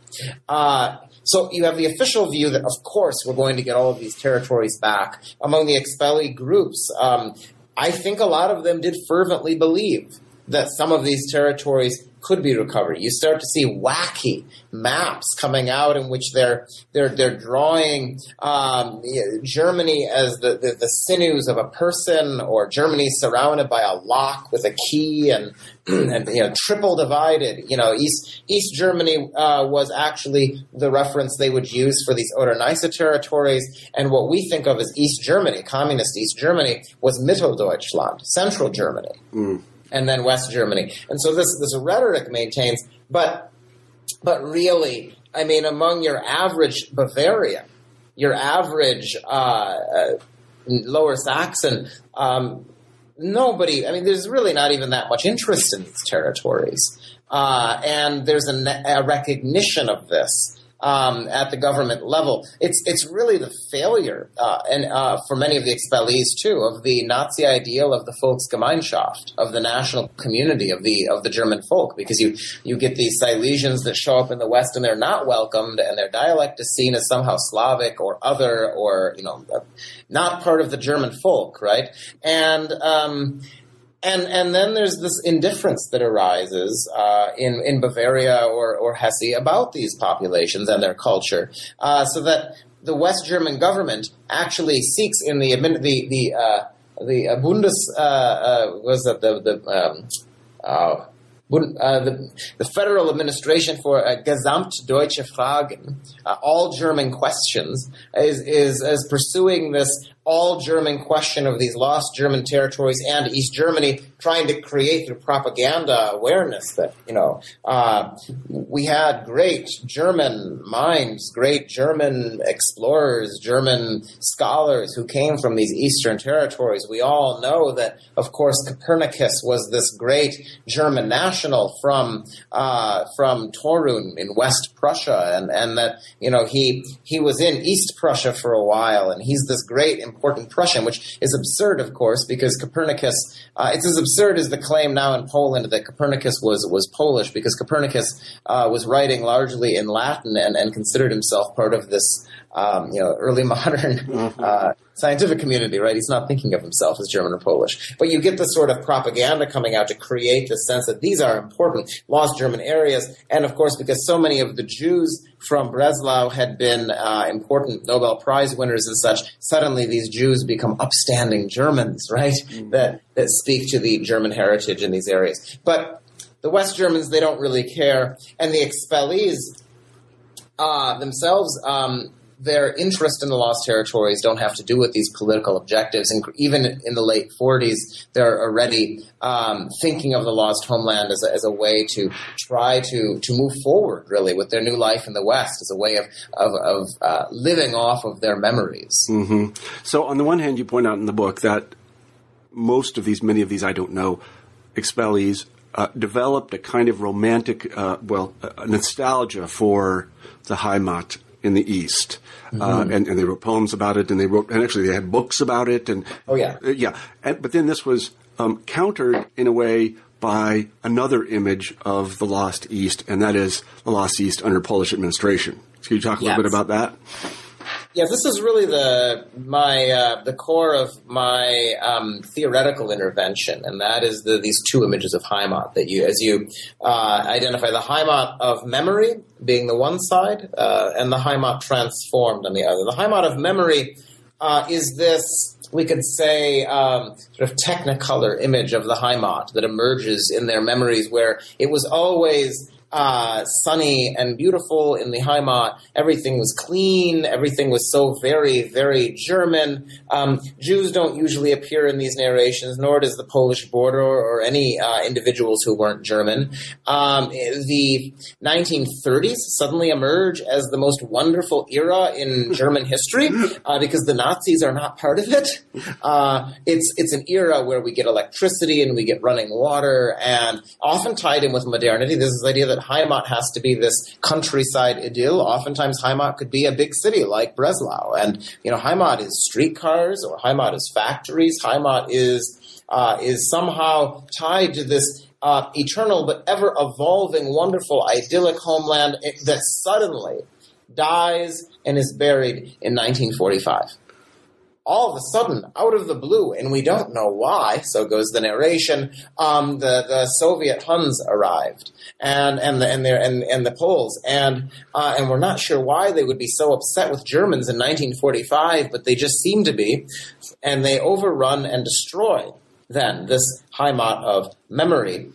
Uh, so you have the official view that, of course, we're going to get all of these territories back. Among the expellee groups, um, I think a lot of them did fervently believe that some of these territories could be recovered. You start to see wacky maps coming out in which they're they're they're drawing um, Germany as the, the, the sinews of a person, or Germany surrounded by a lock with a key, and *clears throat* and you know triple divided. You know, East East Germany uh, was actually the reference they would use for these Oder-Neisse territories, and what we think of as East Germany, communist East Germany, was Mitteldeutschland, Central Germany. Mm and then West Germany. And so this this rhetoric maintains, but but really, I mean, among your average Bavaria, your average uh, uh, Lower Saxon, um, nobody. I mean, there's really not even that much interest in these territories, uh, and there's a, a recognition of this um, at the government level. It's it's really the failure, uh, and uh, for many of the expellees too, of the Nazi ideal of the Volksgemeinschaft, of the national community of the of the German folk, because you you get these Silesians that show up in the West and they're not welcomed, and their dialect is seen as somehow Slavic or other, or you know, not part of the German folk, right? And um, and and then there's this indifference that arises uh, in in Bavaria or or Hesse about these populations and their culture, uh, so that the West German government actually seeks in the the the uh, the uh, Bundes uh, uh, was that the the um, uh, the, the, Federal Administration for uh, Gesamtdeutsche Fragen, uh, all German questions, is, is, is pursuing this all German question of these lost German territories and East Germany, trying to create through propaganda awareness that, you know, uh, we had great German minds, great German explorers, German scholars who came from these Eastern territories. We all know that, of course, Copernicus was this great German national from, uh, from Torun in West Prussia, and, and that, you know, he, he was in East Prussia for a while, and he's this great important Prussian, which is absurd, of course, because Copernicus. Uh, it's as absurd as the claim now in Poland that Copernicus was was Polish, because Copernicus uh, was writing largely in Latin and, and considered himself part of this um, you know, early *laughs* modern mm-hmm. uh, scientific community, right? He's not thinking of himself as German or Polish. But you get this sort of propaganda coming out to create the sense that these are important lost German areas. And of course, because so many of the Jews from Breslau had been uh, important Nobel Prize winners and such, suddenly these Jews become upstanding Germans, right? Mm-hmm. That, that speak to the German heritage in these areas. But the West Germans, they don't really care. And the expellees, uh, themselves um, their interest in the lost territories don't have to do with these political objectives. And even in the late 40s, they're already um, thinking of the lost homeland as a, as a way to try to, to move forward, really, with their new life in the West, as a way of, of, of uh, living off of their memories. Mm-hmm. So, on the one hand, you point out in the book that most of these, many of these, I don't know, expellees uh, developed a kind of romantic, uh, well, nostalgia for the Heimat in the East, uh, mm-hmm. uh, and, and they wrote poems about it, and they wrote, and actually they had books about it, and oh yeah, uh, yeah. And, but then this was um, countered in a way by another image of the lost East, and that is the lost East under Polish administration. Can you talk a yes. little bit about that? Yeah, this is really the my uh, the core of my um, theoretical intervention, and that is the, these two images of Heimat that you, as you uh, identify, the Heimat of memory being the one side, uh, and the Heimat transformed on the other. The Heimat of memory uh, is this we could say um, sort of technicolor image of the Heimat that emerges in their memories, where it was always uh, sunny and beautiful in the Heimat. Everything was clean. Everything was so very, very German. Um, Jews don't usually appear in these narrations, nor does the Polish border or any uh, individuals who weren't German. Um, the 1930s suddenly emerge as the most wonderful era in *laughs* German history uh, because the Nazis are not part of it. Uh, it's it's an era where we get electricity and we get running water, and often tied in with modernity. This is the idea that that Heimat has to be this countryside idyll. Oftentimes, Heimat could be a big city like Breslau, and you know, Heimat is streetcars or Heimat is factories. Heimat is uh, is somehow tied to this uh, eternal but ever evolving, wonderful, idyllic homeland that suddenly dies and is buried in 1945 all of a sudden, out of the blue, and we don't know why, so goes the narration, um, the, the Soviet Huns arrived, and, and, the, and, and, and the Poles, and, uh, and we're not sure why they would be so upset with Germans in 1945, but they just seem to be, and they overrun and destroy then this Heimat of memory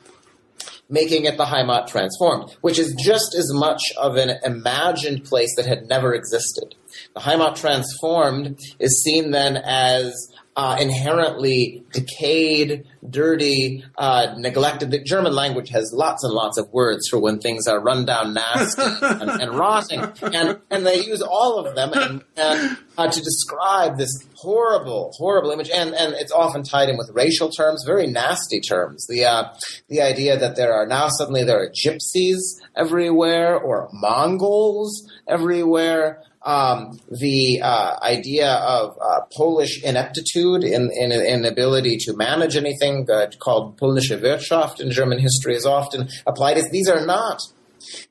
making it the Heimat transformed, which is just as much of an imagined place that had never existed. The Heimat transformed is seen then as uh, inherently decayed, dirty, uh, neglected. The German language has lots and lots of words for when things are run down, nasty, *laughs* and, and rotting, and and they use all of them and, and uh, to describe this horrible, horrible image. And and it's often tied in with racial terms, very nasty terms. The uh, the idea that there are now suddenly there are gypsies everywhere or Mongols everywhere um, the uh, idea of uh, Polish ineptitude in, in, in ability to manage anything uh, called Polnische Wirtschaft in German history is often applied as these are not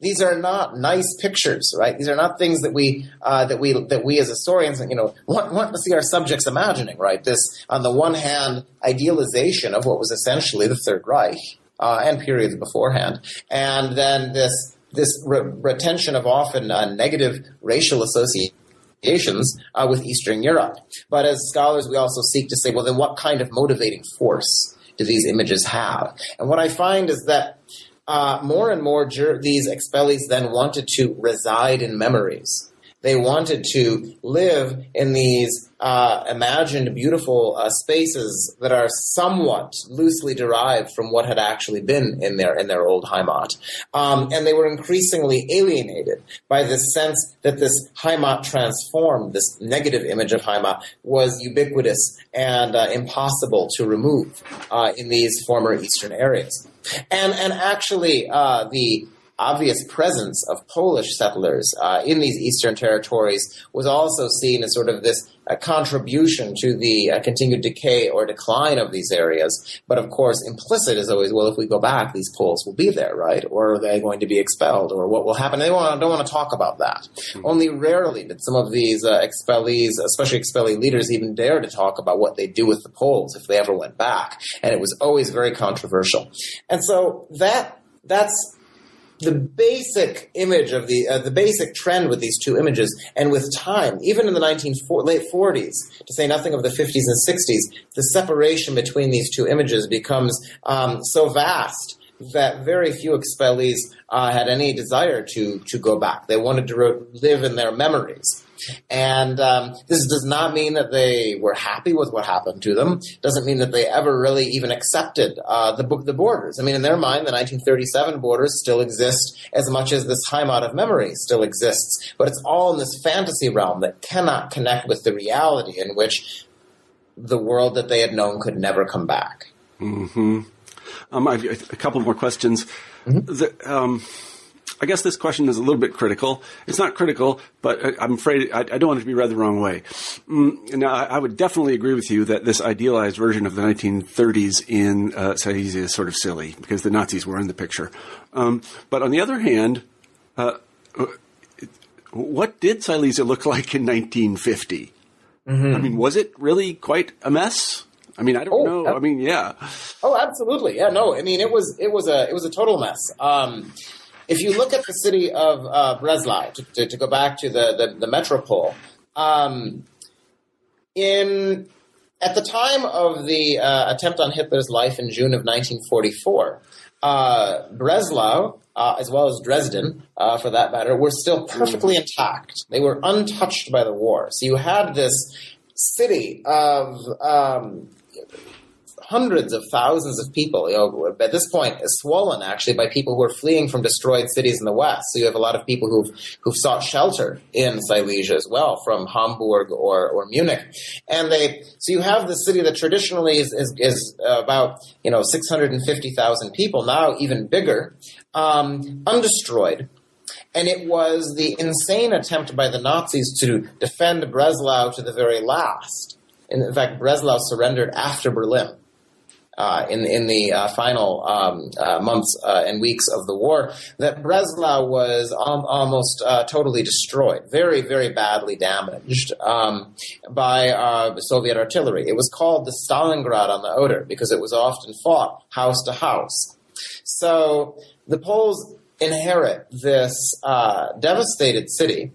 these are not nice pictures, right? These are not things that we uh, that we that we as historians, you know, want, want to see our subjects imagining, right? This, on the one hand, idealization of what was essentially the Third Reich uh, and periods beforehand, and then this this re- retention of often uh, negative racial associations uh, with Eastern Europe. But as scholars, we also seek to say, well, then what kind of motivating force do these images have? And what I find is that uh, more and more jur- these expellees then wanted to reside in memories. They wanted to live in these uh, imagined beautiful uh, spaces that are somewhat loosely derived from what had actually been in their in their old Heimat, um, and they were increasingly alienated by this sense that this Heimat transformed, this negative image of Heimat, was ubiquitous and uh, impossible to remove uh, in these former eastern areas. And and actually, uh, the obvious presence of Polish settlers uh, in these eastern territories was also seen as sort of this uh, contribution to the uh, continued decay or decline of these areas. But of course, implicit is always, well, if we go back, these Poles will be there, right? Or are they going to be expelled? Or what will happen? They don't want to talk about that. Mm-hmm. Only rarely did some of these uh, expellees, especially expellee leaders, even dare to talk about what they do with the Poles if they ever went back. And it was always very controversial. And so that that's the basic image of the uh, the basic trend with these two images, and with time, even in the 19 late 40s, to say nothing of the 50s and 60s, the separation between these two images becomes um, so vast that very few expellees uh, had any desire to to go back. They wanted to live in their memories. And um, this does not mean that they were happy with what happened to them. Doesn't mean that they ever really even accepted uh, the book, the borders. I mean, in their mind, the 1937 borders still exist as much as this Heimat of memory still exists. But it's all in this fantasy realm that cannot connect with the reality in which the world that they had known could never come back. Hmm. Um, I've a couple more questions. Mm-hmm. The, um, I guess this question is a little bit critical. It's not critical, but I'm afraid I, I don't want it to be read the wrong way. Mm, now, I, I, would definitely agree with you that this idealized version of the 1930s in uh, Silesia is sort of silly because the Nazis were in the picture. Um, but on the other hand, uh, what did Silesia look like in 1950? Mm-hmm. I mean, was it really quite a mess? I mean, I don't oh, know. I mean, yeah. Oh, absolutely. Yeah, no. I mean, it was it was a it was a total mess. Um, if you look at the city of uh, Breslau, to, to, to, go back to the, the, the metropole, um, in at the time of the uh, attempt on Hitler's life in June of 1944, uh, Breslau, uh, as well as Dresden, uh, for that matter, were still perfectly intact. They were untouched by the war. So you had this city of um, hundreds of thousands of people. You know, at this point, is swollen actually by people who are fleeing from destroyed cities in the west. So you have a lot of people who've who've sought shelter in Silesia as well, from Hamburg or or Munich, and they. So you have the city that traditionally is is, is about you know six hundred and fifty thousand people, now even bigger, um, undestroyed. And it was the insane attempt by the Nazis to defend Breslau to the very last. In fact, Breslau surrendered after Berlin uh, in in the uh, final um, uh, months uh, and weeks of the war that Breslau was al- almost uh, totally destroyed, very very badly damaged um, by uh, Soviet artillery. It was called the Stalingrad on the Oder because it was often fought house to house. So the Poles inherit this devastated city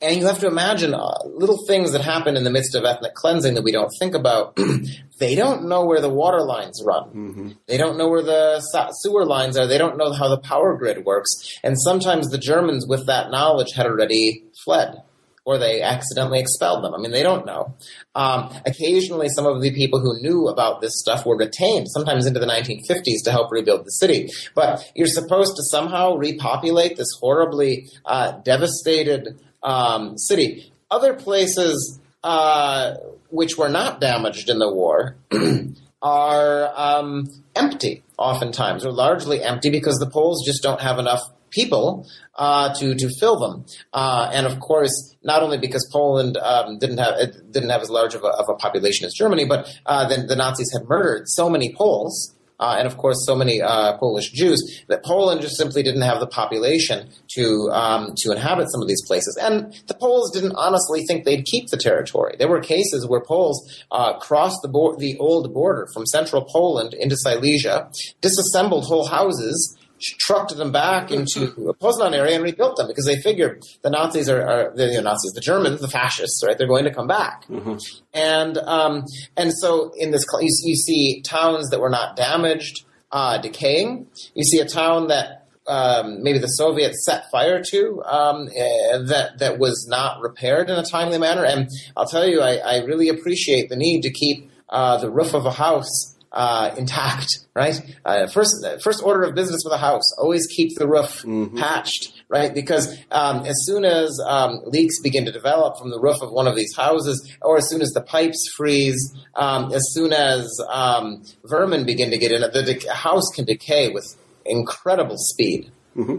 and you have to imagine uh, little things that happen in the midst of ethnic cleansing that we don't think about. *clears throat* they don't know where the water lines run. Mm-hmm. They don't know where the sewer lines are. They don't know how the power grid works. And sometimes the Germans, with that knowledge, had already fled. or they accidentally expelled them. I mean, they don't know. Um, occasionally, some of the people who knew about this stuff were retained, sometimes into the 1950s, to help rebuild the city. But you're supposed to somehow repopulate this horribly uh, devastated um, city. Other places uh, which were not damaged in the war *clears throat* are um, empty, oftentimes, or largely empty because the Poles just don't have enough people uh, to to fill them. Uh, and of course, not only because Poland um, didn't have didn't have as large of a, of a population as Germany, but uh, then the Nazis had murdered so many Poles. Uh, and of course, so many uh, Polish Jews that Poland just simply didn't have the population to um, to inhabit some of these places, and the Poles didn't honestly think they'd keep the territory. There were cases where Poles uh, crossed the bo- the old border from central Poland into Silesia, disassembled whole houses, trucked them back into a Poznan area and rebuilt them because they figured the Nazis are, are the Nazis, the Germans, the fascists, right? They're going to come back, mm-hmm. and um, and so in this you, you, see towns that were not damaged uh, decaying. You see a town that. Um, maybe the Soviets set fire to um, uh, that that was not repaired in a timely manner, and I'll tell you, I, I really appreciate the need to keep uh, the roof of a house uh, intact, right? Uh, first, first order of business with a house: always keep the roof mm-hmm. patched, right? Because um, as soon as um, leaks begin to develop from the roof of one of these houses, or as soon as the pipes freeze, um, as soon as um, vermin begin to get in, the de- house can decay with incredible speed. Mm-hmm.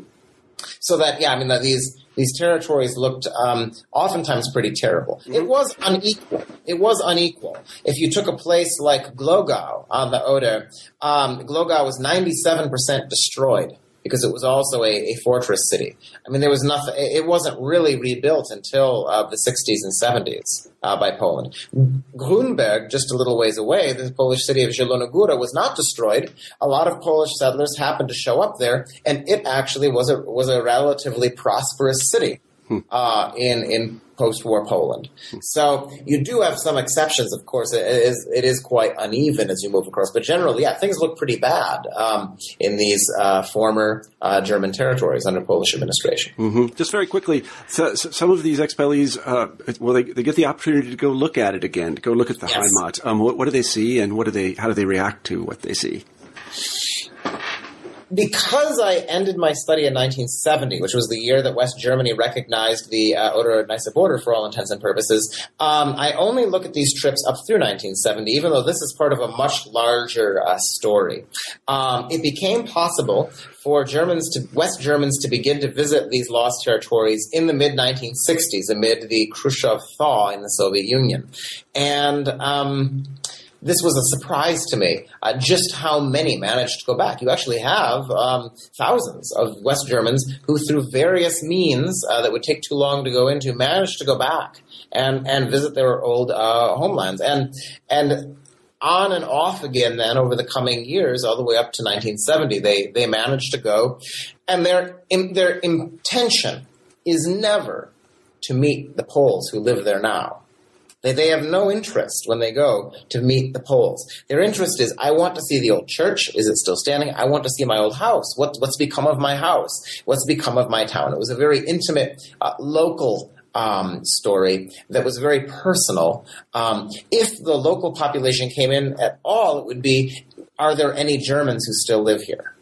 So that, yeah, I mean, that these these territories looked um, oftentimes pretty terrible. It mm-hmm. was unequal. It was unequal. If you took a place like Glogau on the Oder, um, Glogau was 97% destroyed because it was also a, a, fortress city. I mean, there was nothing, it wasn't really rebuilt until uh, the 60s and 70s uh, by Poland. Grunberg, just a little ways away, the Polish city of Zielona Góra, was not destroyed. A lot of Polish settlers happened to show up there, and it actually was a, was a relatively prosperous city. Hmm. Uh, in in post-war Poland. So you do have some exceptions, of course. It is, it is quite uneven as you move across, but generally, yeah, things look pretty bad um, in these uh, former uh, German territories under Polish administration. Mm-hmm. Just very quickly, so, so some of these expellees, uh, well, they, they, get the opportunity to go look at it again, to go look at the yes. Heimat. Um, what, what do they see, and what do they? How do they react to what they see? Because I ended my study in 1970, which was the year that West Germany recognized the uh, Oder-Neisse border for all intents and purposes, um, I only look at these trips up through 1970, even though this is part of a much larger uh, story. Um, it became possible for Germans to West Germans to begin to visit these lost territories in the mid 1960s amid the Khrushchev thaw in the Soviet Union, and um, this was a surprise to me uh, just how many managed to go back. You actually have um, thousands of West Germans who, through various means uh, that would take too long to go into, managed to go back and, and visit their old uh, homelands. And, and on and off again then over the coming years, all the way up to 1970, they, they managed to go. And their, their intention is never to meet the Poles who live there now. They, they have no interest when they go to meet the Poles. Their interest is, I want to see the old church. Is it still standing? I want to see my old house. What, what's become of my house? What's become of my town? It was a very intimate, uh, local um, story that was very personal. Um, if the local population came in at all, it would be, are there any Germans who still live here?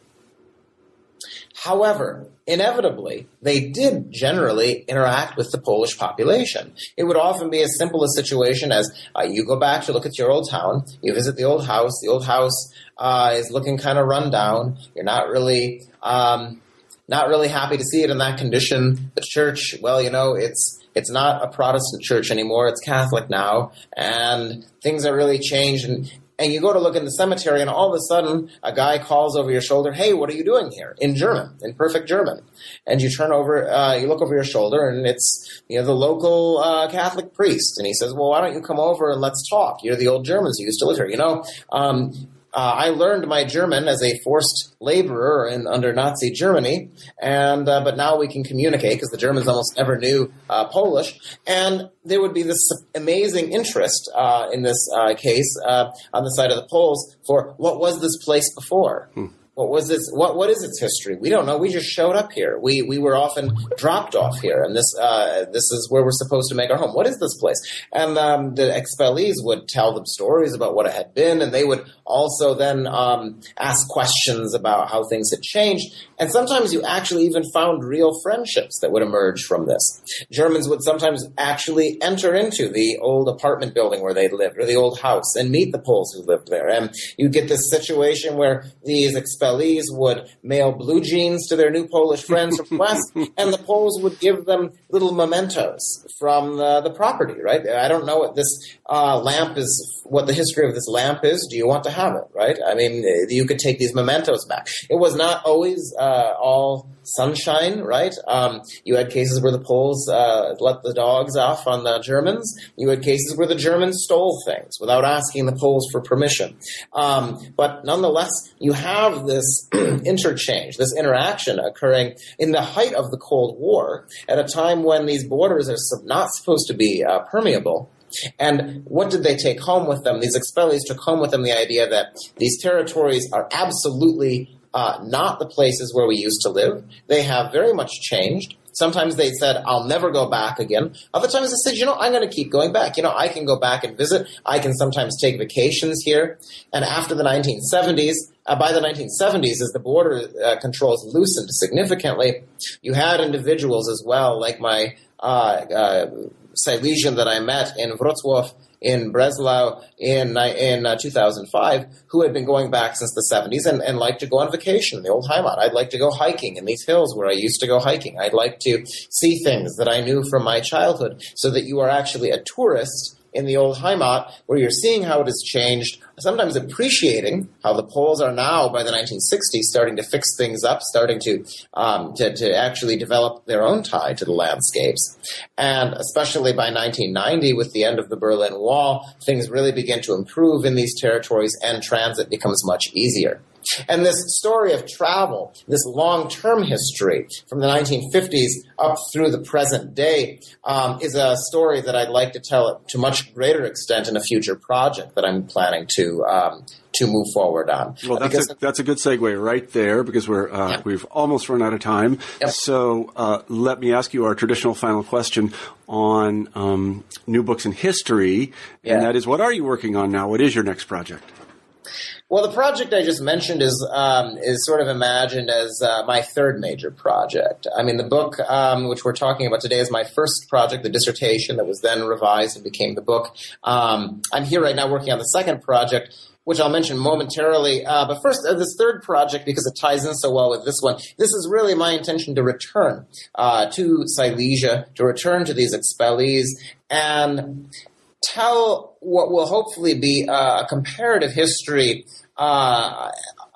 However, inevitably, they did generally interact with the Polish population. It would often be as simple a situation as uh, you go back to look at your old town, you visit the old house, the old house uh, is looking kind of run down, you're not really. Um, not really happy to see it in that condition. The church, well, you know, it's it's not a Protestant church anymore. It's Catholic now, and things are really changed. And and you go to look in the cemetery, and all of a sudden, a guy calls over your shoulder, "Hey, what are you doing here?" In German, in perfect German, and you turn over, uh, you look over your shoulder, and it's you know the local uh, Catholic priest, and he says, "Well, why don't you come over and let's talk? You're the old Germans who used to live here. You know, um, uh, I learned my German as a forced laborer in, under Nazi Germany, and uh, but now we can communicate because the Germans almost never knew uh, Polish, and there would be this amazing interest uh, in this uh, case uh, on the side of the Poles for what was this place before. Hmm. What was this? What what is its history? We don't know. We just showed up here. We we were often dropped off here, and this uh, this is where we're supposed to make our home. What is this place? And um, the expellees would tell them stories about what it had been, and they would also then um, ask questions about how things had changed. And sometimes you actually even found real friendships that would emerge from this. Germans would sometimes actually enter into the old apartment building where they lived, or the old house, and meet the Poles who lived there. And you get this situation where these expellees would mail blue jeans to their new Polish friends from the *laughs* West, and the Poles would give them little mementos from the, the property, right? I don't know what this uh, lamp is, what the history of this lamp is. Do you want to have it, right? I mean, you could take these mementos back. It was not always uh, all sunshine, right? Um, you had cases where the Poles uh, let the dogs off on the Germans. You had cases where the Germans stole things without asking the Poles for permission. Um, but nonetheless, you have this *clears throat* interchange, this interaction occurring in the height of the Cold War at a time when these borders are not supposed to be uh, permeable. And what did they take home with them? These expellees took home with them the idea that these territories are absolutely uh, not the places where we used to live. They have very much changed. Sometimes they said, I'll never go back again. Other times they said, you know, I'm going to keep going back. You know, I can go back and visit. I can sometimes take vacations here. And after the 1970s, uh, by the 1970s, as the border uh, controls loosened significantly, you had individuals as well, like my uh, uh Silesian that I met in Wrocław in Breslau in in uh, 2005 who had been going back since the 70s and, and liked to go on vacation in the old Heimat. I'd like to go hiking in these hills where I used to go hiking. I'd like to see things that I knew from my childhood so that you are actually a tourist in the old Heimat, where you're seeing how it has changed, sometimes appreciating how the Poles are now, by the 1960s, starting to fix things up, starting to, um, to, to actually develop their own tie to the landscapes. And especially by 1990, with the end of the Berlin Wall, things really begin to improve in these territories and transit becomes much easier. And this story of travel, this long term history from the 1950s up through the present day, um, is a story that I'd like to tell to much greater extent in a future project that I'm planning to. Um, to move forward on. Well, that's a, that's a good segue right there because we're uh, yeah. we've almost run out of time. Yep. So uh, let me ask you our traditional final question on um, new books in history, yeah. and that is, what are you working on now? What is your next project? Well, the project I just mentioned is um, is sort of imagined as uh, my third major project. I mean, the book um, which we're talking about today is my first project, the dissertation that was then revised and became the book. Um, I'm here right now working on the second project, which I'll mention momentarily. Uh, but first, uh, this third project, because it ties in so well with this one, this is really my intention to return uh, to Silesia, to return to these expellees, and tell what will hopefully be a comparative history uh,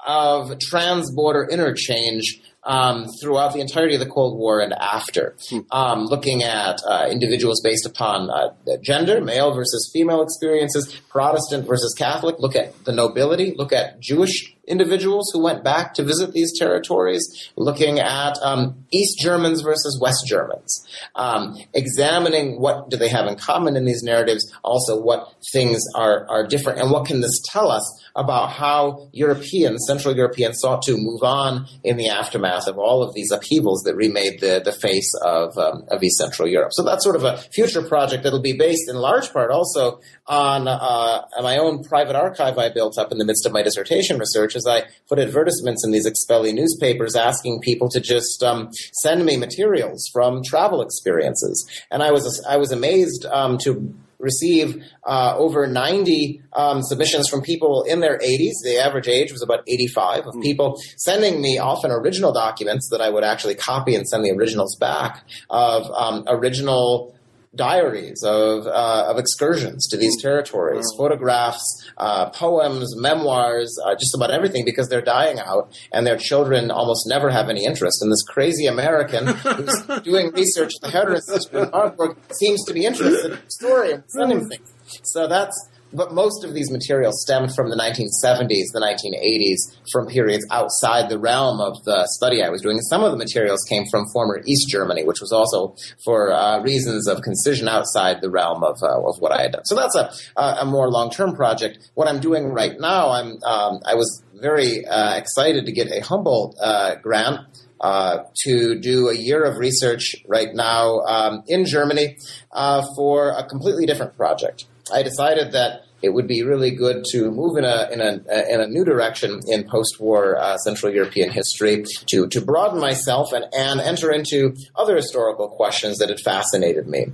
of transborder interchange um, throughout the entirety of the Cold War and after, hmm. um, looking at uh, individuals based upon uh, gender, male versus female experiences, Protestant versus Catholic, look at the nobility, look at Jewish individuals who went back to visit these territories, looking at um, East Germans versus West Germans, um, examining what do they have in common in these narratives, also what things are, are different, and what can this tell us about how Europeans, Central Europeans, sought to move on in the aftermath of all of these upheavals that remade the, the face of, um, of East Central Europe. So that's sort of a future project that'll be based in large part also on uh, my own private archive I built up in the midst of my dissertation research as I put advertisements in these expellee newspapers asking people to just um, send me materials from travel experiences. And I was I was amazed um, to receive uh, over 90 um, submissions from people in their 80s. The average age was about 85 of hmm. people sending me often original documents that I would actually copy and send the originals back of um, original diaries of uh, of excursions to these territories, photographs, uh, poems, memoirs, uh, just about everything, because they're dying out, and their children almost never have any interest. And this crazy American who's *laughs* doing research at the Herder Institute in seems to be interested in the story and sending things. So that's but most of these materials stemmed from the 1970s, the 1980s, from periods outside the realm of the study I was doing. Some of the materials came from former East Germany, which was also for uh, reasons of concision outside the realm of, uh, of what I had done. So that's a, a more long term project. What I'm doing right now, I'm um, I was very uh, excited to get a Humboldt uh, grant uh, to do a year of research right now um, in Germany uh, for a completely different project. I decided that it would be really good to move in a in a in a new direction in post-war uh, Central European history to to broaden myself and and enter into other historical questions that had fascinated me.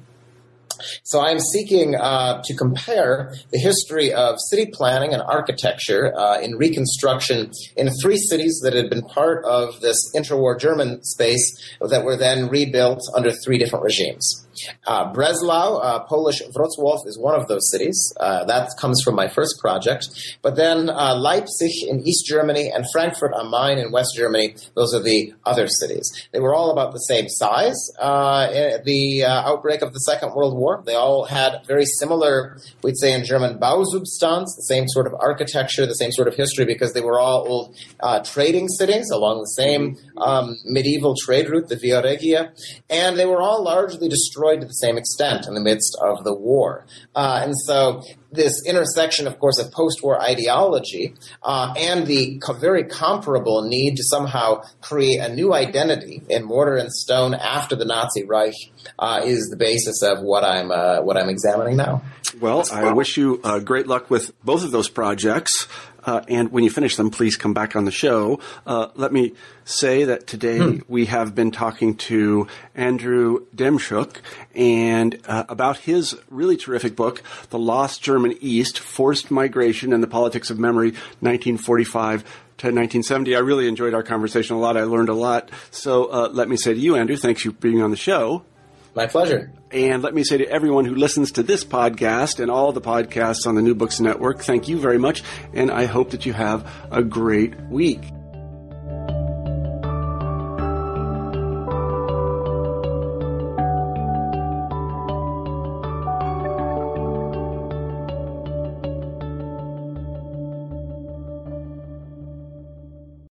So I'm seeking uh, to compare the history of city planning and architecture uh, in Reconstruction in three cities that had been part of this interwar German space that were then rebuilt under three different regimes. Uh, Breslau, uh, Polish Wrocław, is one of those cities. Uh, that comes from my first project. But then uh, Leipzig in East Germany and Frankfurt am Main in West Germany, those are the other cities. They were all about the same size. Uh, the uh, outbreak of the Second World War, they all had very similar, we'd say in German, Bausubstanz, the same sort of architecture, the same sort of history, because they were all old trading cities along the same um, medieval trade route, the Via Regia, and they were all largely destroyed destroyed to the same extent in the midst of the war. Uh, and so this intersection, of course, of post-war ideology uh, and the co- very comparable need to somehow create a new identity in mortar and stone after the Nazi Reich uh, is the basis of what I'm uh, what I'm examining now. Well, I wish you uh, great luck with both of those projects. Uh, and when you finish them, please come back on the show. Uh, let me say that today hmm. we have been talking to Andrew Demshuk and uh, about his really terrific book, The Lost German East: Forced Migration and the Politics of Memory, 1945 to 1970. I really enjoyed our conversation a lot. I learned a lot. So uh, let me say to you, Andrew, thanks for being on the show. My pleasure. And let me say to everyone who listens to this podcast and all the podcasts on the New Books Network, thank you very much. And I hope that you have a great week.